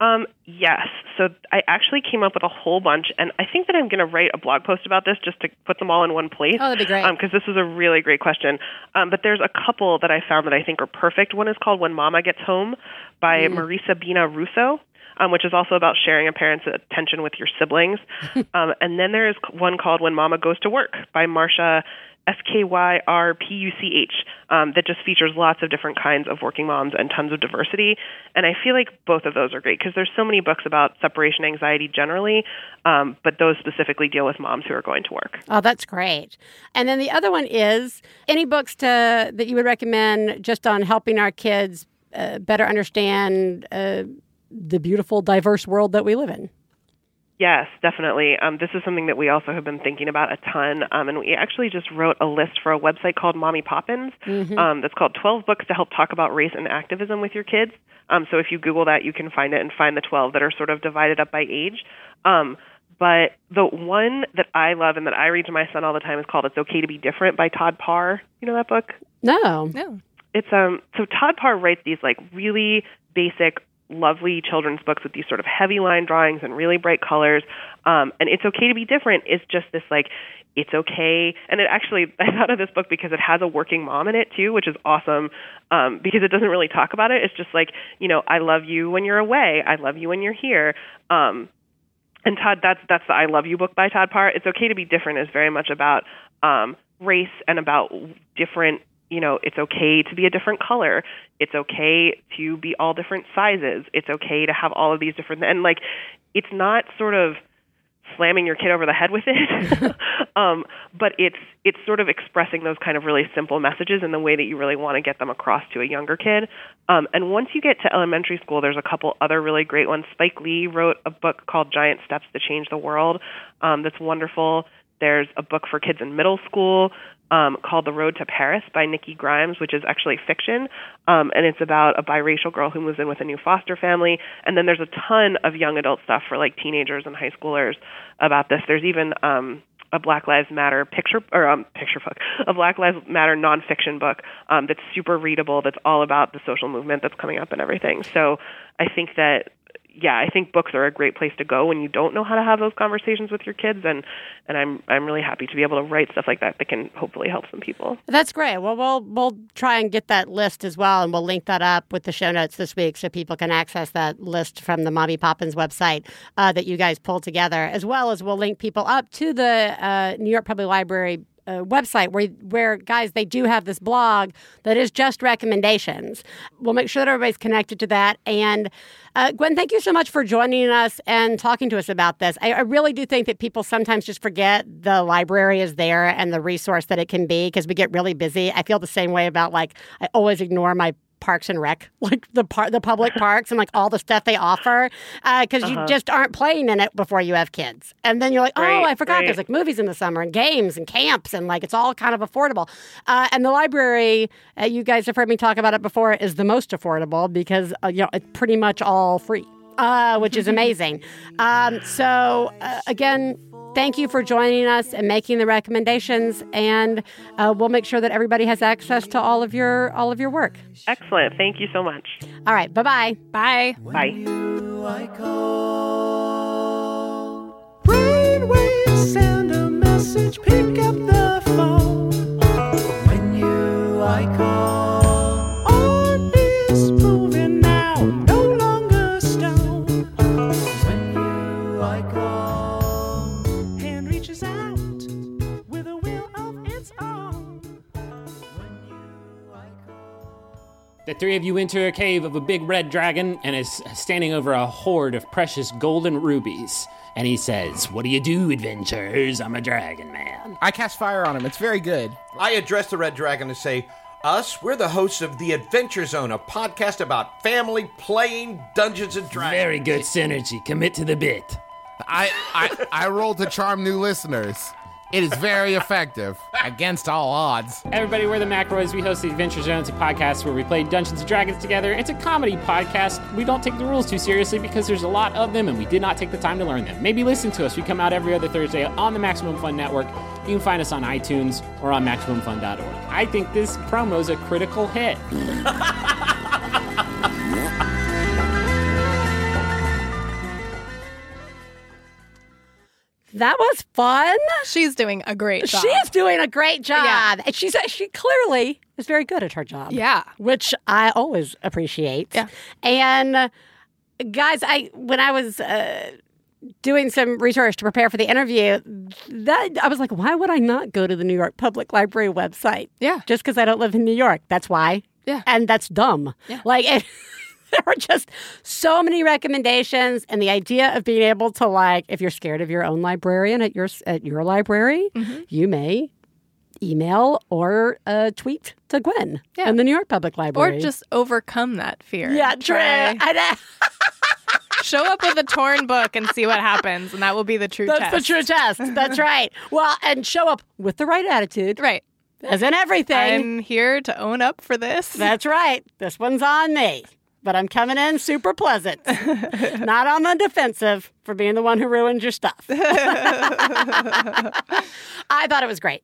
G: Um, yes. So I actually came up with a whole bunch, and I think that I'm going to write a blog post about this just to put them all in one place.
A: Oh, that'd be great.
G: Because this is a really great question. Um, but there's a couple that I found that I think are perfect. One is called When Mama Gets Home by Marisabina Russo. Um, which is also about sharing a parent's attention with your siblings. (laughs) um, and then there is one called When Mama Goes to Work by Marsha S K Y R P U C H um, that just features lots of different kinds of working moms and tons of diversity. And I feel like both of those are great because there's so many books about separation anxiety generally, um, but those specifically deal with moms who are going to work.
A: Oh, that's great. And then the other one is any books to, that you would recommend just on helping our kids uh, better understand uh, the beautiful, diverse world that we live in.
G: Yes, definitely. Um, this is something that we also have been thinking about a ton. Um, and we actually just wrote a list for a website called Mommy Poppins um, that's called 12 Books to Help Talk About Race and Activism with Your Kids. Um, so if you Google that, you can find it and find the 12 that are sort of divided up by age. Um, but the one that I love and that I read to my son all the time is called It's Okay to Be Different by Todd Parr. You know that book?
A: No.
B: No.
G: it's um so Todd Parr writes these like really basic lovely children's books with these sort of heavy line drawings and really bright colors. Um and it's okay to be different. Is just this like it's okay. And it actually (laughs) i thought of this book because it has a working mom in it too which is awesome um because it doesn't really talk about it. It's just like you know i love you when you're away. I love you when you're here. Um and Todd, that's that's the I Love You book by Todd Parr. It's okay to be different is very much about um, race and about different. You know, it's okay to be a different color. It's okay to be all different sizes. It's okay to have all of these different and like, it's not sort of slamming your kid over the head with it, (laughs) um, but it's it's sort of expressing those kind of really simple messages in the way that you really want to get them across to a younger kid. Um, and once you get to elementary school, there's a couple other really great ones. Spike Lee wrote a book called Giant Steps to Change the World um, that's wonderful. There's a book for kids in middle school um, called The Road to Paris by Nikki Grimes, which is actually fiction, um, and it's about a biracial girl who moves in with a new foster family. And then there's a ton of young adult stuff for like teenagers and high schoolers about this. There's even um, a Black Lives Matter picture or um, picture book, a Black Lives Matter nonfiction book um, that's super readable. That's all about the social movement that's coming up and everything. So I think that yeah, I think books are a great place to go when you don't know how to have those conversations with your kids, and and I'm I'm really happy to be able to write stuff like that that can hopefully help some people.
A: That's great. Well, we'll we'll try and get that list as well, and we'll link that up with the show notes this week, so people can access that list from the Mommy Poppins website uh, that you guys pulled together, as well as we'll link people up to the uh, New York Public Library. Website where where guys they do have this blog that is just recommendations. We'll make sure that everybody's connected to that. And uh, Gwen, thank you so much for joining us and talking to us about this. I, I really do think that people sometimes just forget the library is there and the resource that it can be because we get really busy. I feel the same way about like I always ignore my parks and rec (laughs) like the par- the public (laughs) parks and like all the stuff they offer because you just aren't playing in it before you have kids. And then you're like oh
G: Right,
A: i forgot
G: right.
A: there's like movies in the summer and games and camps and like it's all kind of affordable. Uh, and the library uh, you guys have heard me talk about it before is the most affordable because uh, you know it's pretty much all free uh, which is (laughs) amazing. Um, so uh, again thank you for joining us and making the recommendations and uh, we'll make sure that everybody has access to all of your all of your work
G: Excellent. Thank you so much.
A: all right bye-bye
B: Bye.
G: Bye.
F: You
H: The
I: three of you enter a cave of a big red dragon and is standing over a hoard of precious golden rubies. And he says, What do you do, adventurers? I'm a dragon man.
J: I cast fire on him. It's very good.
K: I address the Red Dragon to say, Us, we're the hosts of The Adventure Zone, a podcast about family playing Dungeons and Dragons.
I: Very good synergy. Commit to the bit.
L: I, I, I rolled to charm new listeners. It is very effective.
J: Against all odds.
I: Everybody, we're the McElroys. We host the Adventure Zones, podcast where we play Dungeons and Dragons together. It's a comedy podcast. We don't take the rules too seriously because there's a lot of them and we did not take the time to learn them. Maybe listen to us. We come out every other Thursday on the Maximum Fun Network. You can find us on iTunes or on MaximumFun.org. I think this promo is a critical hit. (laughs)
A: That was fun.
B: She's doing a great job.
A: She is doing a great job.
B: Yeah.
A: And she's she clearly is very good at her job.
B: Yeah.
A: Which I always appreciate.
B: Yeah.
A: And uh, guys, I when I was uh, doing some research to prepare for the interview, that I was like, why would I not go to the New York Public Library website?
B: Yeah.
A: Just because I don't live in New York. That's why.
B: Yeah.
A: And that's dumb.
B: Yeah.
A: Like it, (laughs) there (laughs) are just so many recommendations and the idea of being able to like if you're scared of your own librarian at your at your library,
B: Mm-hmm.
A: you may email or uh, tweet to Gwen
B: Yeah.
A: in the New York Public Library, or
B: just overcome that fear.
A: yeah, true.
B: Try-
A: I. (laughs)
B: Show up with a torn book and see what happens, and that will be the true
A: That's
B: test.
A: That's the true test. That's right. Well, and show up with the right attitude,
B: Right.
A: as in everything.
B: I'm here to own up for this.
A: That's right. This one's on me. But I'm coming in super pleasant, (laughs) not on the defensive for being the one who ruined your stuff. (laughs) I thought it was great.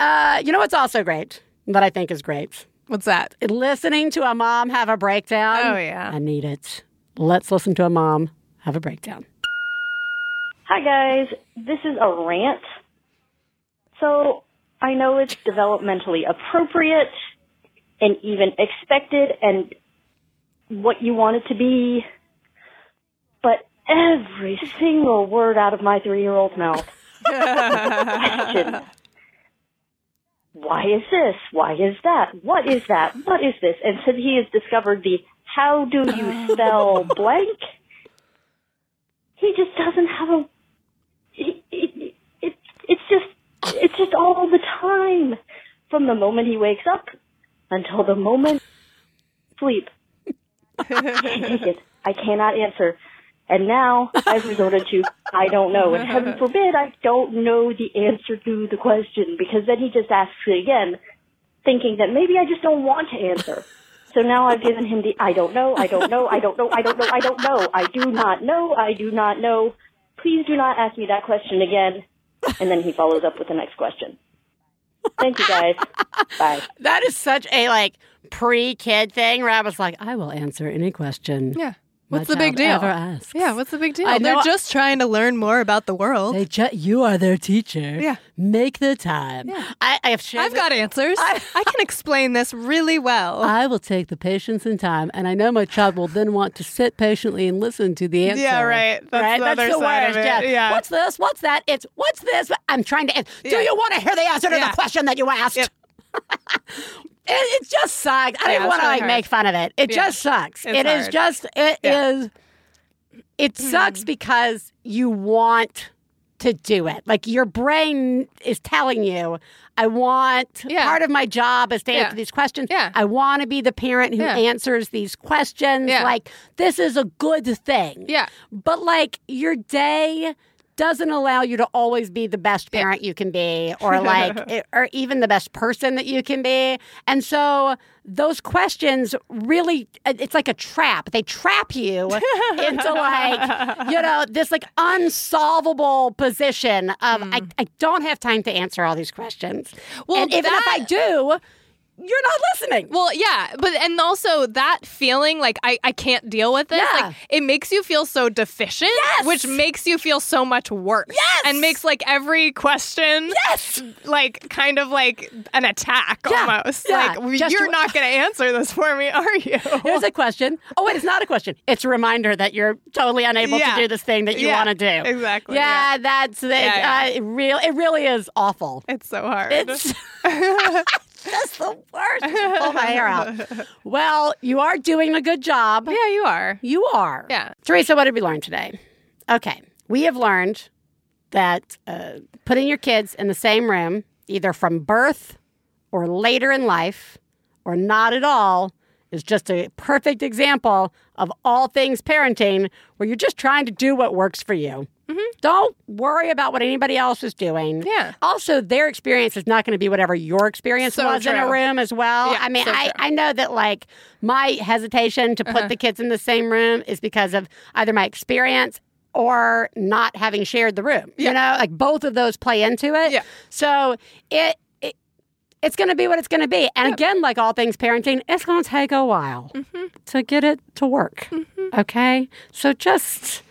A: Uh, you know what's also great that I think is great?
B: What's that?
A: Listening to a mom have a breakdown.
B: Oh, yeah.
A: I need it. Let's listen to a mom have a breakdown.
M: Hi guys, this is a rant. So I know it's developmentally appropriate and even expected and what you want it to be, but every single word out of my three-year-old's mouth. question. Why is this? Why is that? What is that? What is this? And since he has discovered the how do you spell (laughs) blank, he just doesn't have a it, it, it, it's just it's just all the time from the moment he wakes up until the moment sleep I can't take it i cannot answer and now i've resorted to i don't know and heaven (laughs) forbid i don't know the answer to the question because then he just asks it again thinking that maybe i just don't want to answer so now I've given him the I don't know, I don't know, I don't know, I don't know, I don't know, I do not know, I do not know. Please do not ask me that question again. And then he follows up with the next question. Thank you guys. (laughs) Bye.
A: That is such a like pre-kid thing where I was like, I will answer any question.
B: Yeah. What's the big deal?
A: Ever asks.
B: Yeah, what's the big deal?
A: I
B: They're
A: know-
B: just trying to learn more about the world.
A: They ju- you are their teacher.
B: Yeah.
A: Make the time.
B: Yeah.
A: I, I have shared
B: I've
A: with-
B: got answers. I, can explain this really well. (laughs)
A: I will take the patience and time, and I know my child will then want to sit patiently and listen to the answer.
B: Yeah, right. That's
A: right?
B: the
A: That's
B: other
A: the
B: side
A: worst.
B: of it. Yeah.
A: What's this? What's that? It's what's this? I'm trying to. Do
B: Yeah.
A: you want to hear the answer to
B: Yeah.
A: the question that you asked?
B: Yep. (laughs)
A: it, it just sucks. I
B: Yeah,
A: don't want to
B: really
A: like
B: hard.
A: make fun of it. It
B: Yeah.
A: just sucks.
B: It's
A: It is
B: hard.
A: just. It
B: Yeah.
A: is. It hmm. sucks because you want to do it. Like your brain is telling you, I want
B: Yeah.
A: part of my job is to
B: Yeah.
A: answer these questions.
B: Yeah.
A: I want to be the parent who answers these questions.
B: Yeah.
A: Like this is a good thing.
B: Yeah.
A: But like your day doesn't allow you to always be the best parent you can be or (laughs) like it- or even the best person that you can be. And so those questions really uh, it's like a trap. They trap you (laughs) into like you know this like unsolvable position of I, hmm. I don't have time to answer all these questions.
B: Well,
A: and even if I do, you're not listening.
B: Well, yeah, but and also that feeling like I, I can't deal with this,
A: Yeah.
B: like it makes you feel so deficient,
A: Yes.
B: which makes you feel so much worse.
A: Yes.
B: And makes like every question
A: Yes.
B: like kind of like an attack
A: Yeah.
B: almost.
A: Yeah.
B: Like
A: Just
B: you're
A: to-
B: not gonna answer this for me, are you?
A: Here's a question. Oh, wait, it's not a question. It's a reminder that you're totally unable
B: Yeah.
A: to do this thing that you want to do.
B: exactly,
A: Yeah, that's it. Uh, it real. It really is awful.
B: It's so hard.
A: It's (laughs) (laughs) (laughs) just the worst. Pull my hair out. Well, you are doing a good job.
B: yeah, you are.
A: You are.
B: Yeah.
A: Theresa, what did we learn today? Okay. We have learned that uh, putting your kids in the same room, either from birth or later in life, or not at all, is just a perfect example of all things parenting where you're just trying to do what works for you. Don't worry about what anybody else is doing.
B: Mm-hmm. Yeah.
A: Also, their experience is not going to be whatever your experience
B: So
A: was in a room as well.
B: Yeah,
A: I mean,
B: so
A: I,
B: true.
A: I know that like my hesitation to put
B: Uh-huh.
A: the kids in the same room is because of either my experience or not having shared the room. You know, like both of those play into it.
B: Yeah.
A: So it it's going to be what it's going to be. And again, like all things parenting, it's going to take a while
B: Mm-hmm.
A: to get it to work. Okay? So just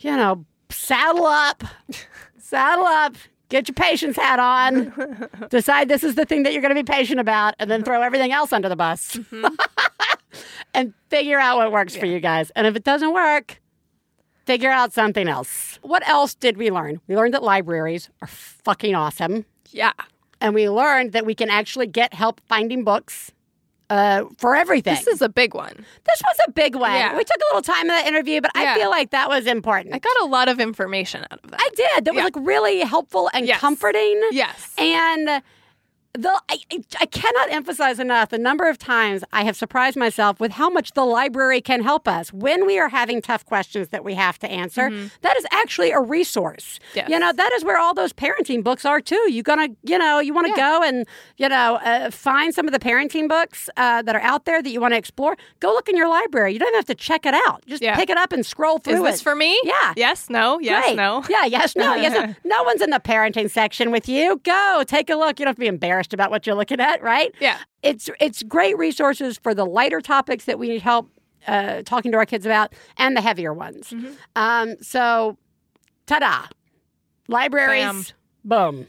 A: you know, saddle up. (laughs) saddle up. Get your patience hat on. (laughs) Decide this is the thing that you're going to be patient about, and then throw everything else under the bus. (laughs) and figure out what works for you guys. And if it doesn't work, figure out something else. What else did we learn? We learned that libraries are fucking awesome.
B: Yeah.
A: And we learned that we can actually get help finding books uh, for everything.
B: This is a big one.
A: This was a big one.
B: Yeah.
A: We took a little time in that interview, but I feel like that was important.
B: I got a lot of information out of that.
A: I did. That was like really helpful and
B: Yes.
A: comforting.
B: Yes.
A: And the I, I- cannot emphasize enough the number of times I have surprised myself with how much the library can help us when we are having tough questions that we have to answer. That is actually a resource.
B: Mm-hmm. Yes.
A: You know, that is where all those parenting books are too. You're gonna, you know, you want to
B: Yeah.
A: go and you know uh, find some of the parenting books uh, that are out there that you want to explore. Go look in your library. You don't even have to check it out. Just
B: Yeah.
A: pick it up and scroll through
B: Is this
A: it.
B: for me?
A: Yeah.
B: Yes, no, yes,
A: Great.
B: no.
A: Yeah, yes, no, yes, no. (laughs) No one's in the parenting section with you. Go take a look. You don't have to be embarrassed about what you're looking at, right?
B: Yeah.
A: It's it's great resources for the lighter topics that we need help uh, talking to our kids about, and the heavier ones.
B: Mm-hmm.
A: Um, so, ta-da! Libraries, boom,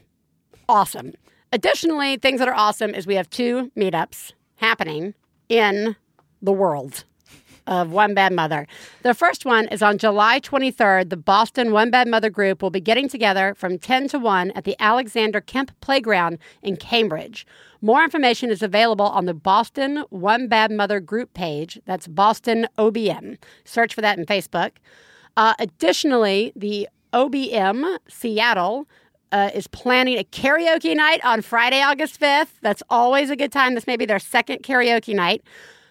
A: awesome. Additionally, things that are awesome is we have two meetups happening in the world of One Bad Mother. The first one is on July 23rd. The Boston One Bad Mother group will be getting together from 10 to 1 at the Alexander Kemp Playground in Cambridge. More information is available on the Boston One Bad Mother group page. That's Boston OBM. Search for that in Facebook. Uh, additionally, the OBM Seattle uh, is planning a karaoke night on Friday, August 5th. That's always a good time. This may be their second karaoke night.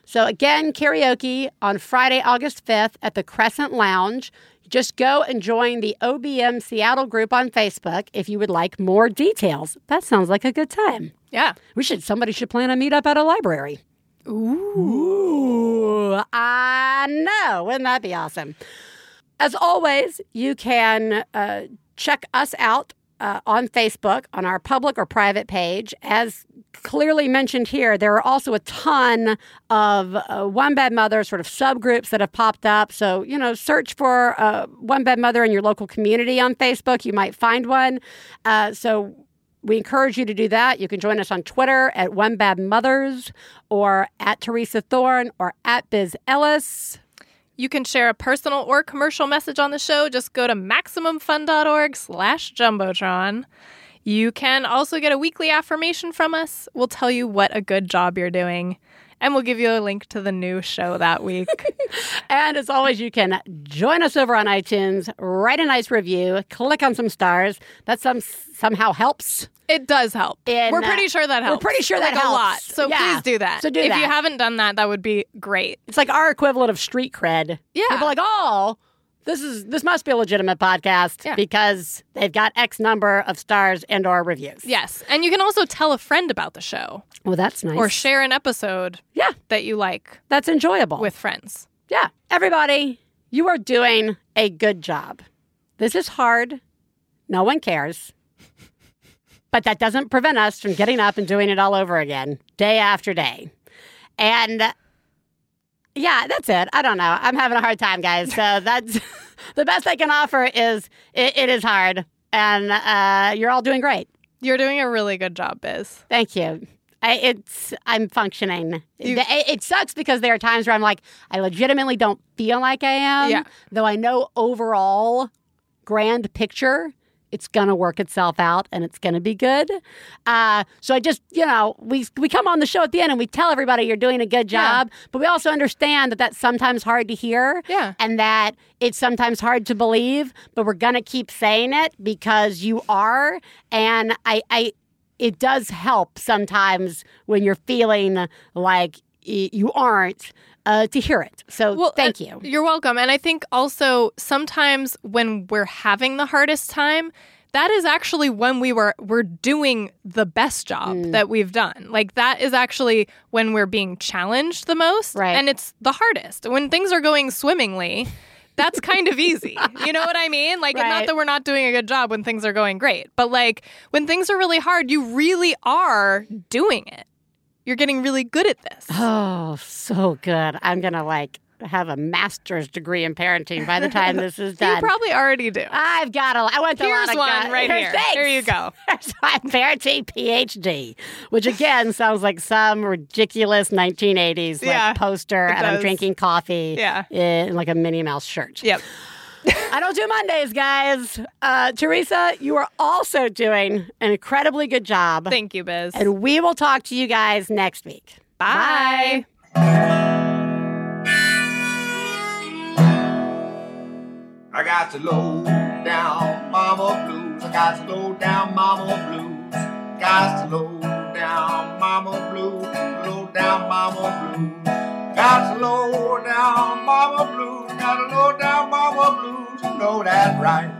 A: So, again, karaoke on Friday, August 5th at the Crescent Lounge. Just go and join the OBM Seattle group on Facebook if you would like more details. That sounds like a good time.
B: Yeah.
A: We should, somebody should plan a meetup at a library. Ooh. I know. Wouldn't that be awesome? As always, you can uh, check us out uh, on Facebook on our public or private page. As clearly mentioned here, there are also a ton of uh, One Bad Mother sort of subgroups that have popped up. So, you know, search for uh, One Bad Mother in your local community on Facebook. You might find one. Uh, so, we encourage you to do that. You can join us on Twitter at One Bad Mothers or at Theresa Thorn or at Biz Ellis.
B: You can share a personal or commercial message on the show. Just go to MaximumFun.org slash Jumbotron. You can also get a weekly affirmation from us. We'll tell you what a good job you're doing. And we'll give you a link to the new show that week. (laughs)
A: And as always, you can join us over on iTunes, write a nice review, click on some stars. That some somehow helps.
B: it does help.
A: In,
B: we're
A: uh,
B: pretty sure that helps.
A: we're pretty sure that
B: Like a lot. So
A: Yeah.
B: please do that.
A: So do
B: if
A: that.
B: If you haven't done that, that would be great.
A: It's like our equivalent of street cred.
B: Yeah.
A: People are like, oh, this is this must be a legitimate podcast
B: Yeah.
A: because they've got X number of stars and or reviews.
B: Yes. And you can also tell a friend about the show
A: Well, that's nice.
B: or share an episode
A: yeah,
B: that you like
A: that's enjoyable.
B: with friends.
A: Yeah. Everybody, you are doing a good job. This is hard. No one cares. (laughs) but that doesn't prevent us from getting up and doing it all over again, day after day. And yeah, that's it. I don't know. I'm having a hard time, guys. So (laughs) that's (laughs) the best I can offer. Is it, it is hard, and uh, you're all doing great.
B: You're doing a really good job, Biz.
A: Thank you. I, it's I'm functioning. it, it sucks because there are times where I'm like I legitimately don't feel like I am.
B: Yeah.
A: Though I know overall, grand picture, it's gonna work itself out and it's gonna be good. Uh, so I just you know we we come on the show at the end and we tell everybody you're doing a good
B: Yeah.
A: job, but we also understand that that's sometimes hard to hear.
B: Yeah.
A: And that it's sometimes hard to believe, but we're gonna keep saying it because you are. And I I it does help sometimes when you're feeling like you aren't uh, to hear it. So thank
B: uh,
A: you.
B: You're welcome. And I think also sometimes when we're having the hardest time, that is actually when we were we're doing the best job
A: Mm.
B: that we've done. Like that is actually when we're being challenged the most.
A: Right.
B: And it's the hardest. When things are going swimmingly, that's kind of easy. (laughs) You know what I mean? Like
A: Right.
B: not that we're not doing a good job when things are going great, but like when things are really hard, you really are doing it. You're getting really good at this.
A: Oh, so good. I'm going to like have a master's degree in parenting by the time this is (laughs) done.
B: You probably already do.
A: I've got a. I went to a
B: Here's
A: lot of
B: one right here.
A: Thanks.
B: Here you go. (laughs)
A: My parenting PhD, which again sounds like some ridiculous 1980s like
B: Yeah,
A: poster, and I'm drinking coffee
B: Yeah.
A: in like a Minnie Mouse shirt.
B: Yep.
A: I don't do Mondays, guys. Uh, Theresa, you are also doing an incredibly good job.
B: Thank you, Biz.
A: And we will talk to you guys next week.
B: Bye.
N: I got the low down mama blues. I got the low down mama blues. Got the low down mama blues. Low down mama blues. The low down mama blues. Got the low down mama blues. You know that's right.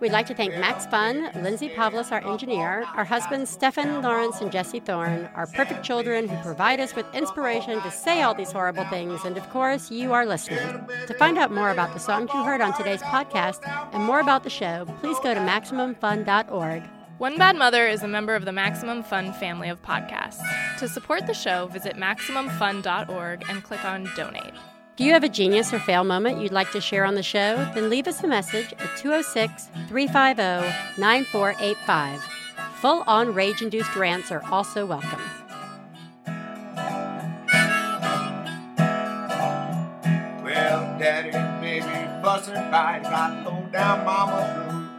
A: We'd like to thank Max Fun, Lindsay Pavlis, our engineer, our husbands Stefan Lawrence and Jesse Thorn, our perfect children who provide us with inspiration to say all these horrible things, and of course, you, our listeners. To find out more about the songs you heard on today's podcast and more about the show, please go to MaximumFun.org.
B: One Bad Mother is a member of the Maximum Fun family of podcasts. To support the show, visit MaximumFun.org and click on Donate.
A: Do you have a genius or fail moment you'd like to share on the show? Then leave us a message at 206 350 9485. Full on rage induced rants are also welcome.
N: Well, daddy and baby fussing fight. Got low down mama blues.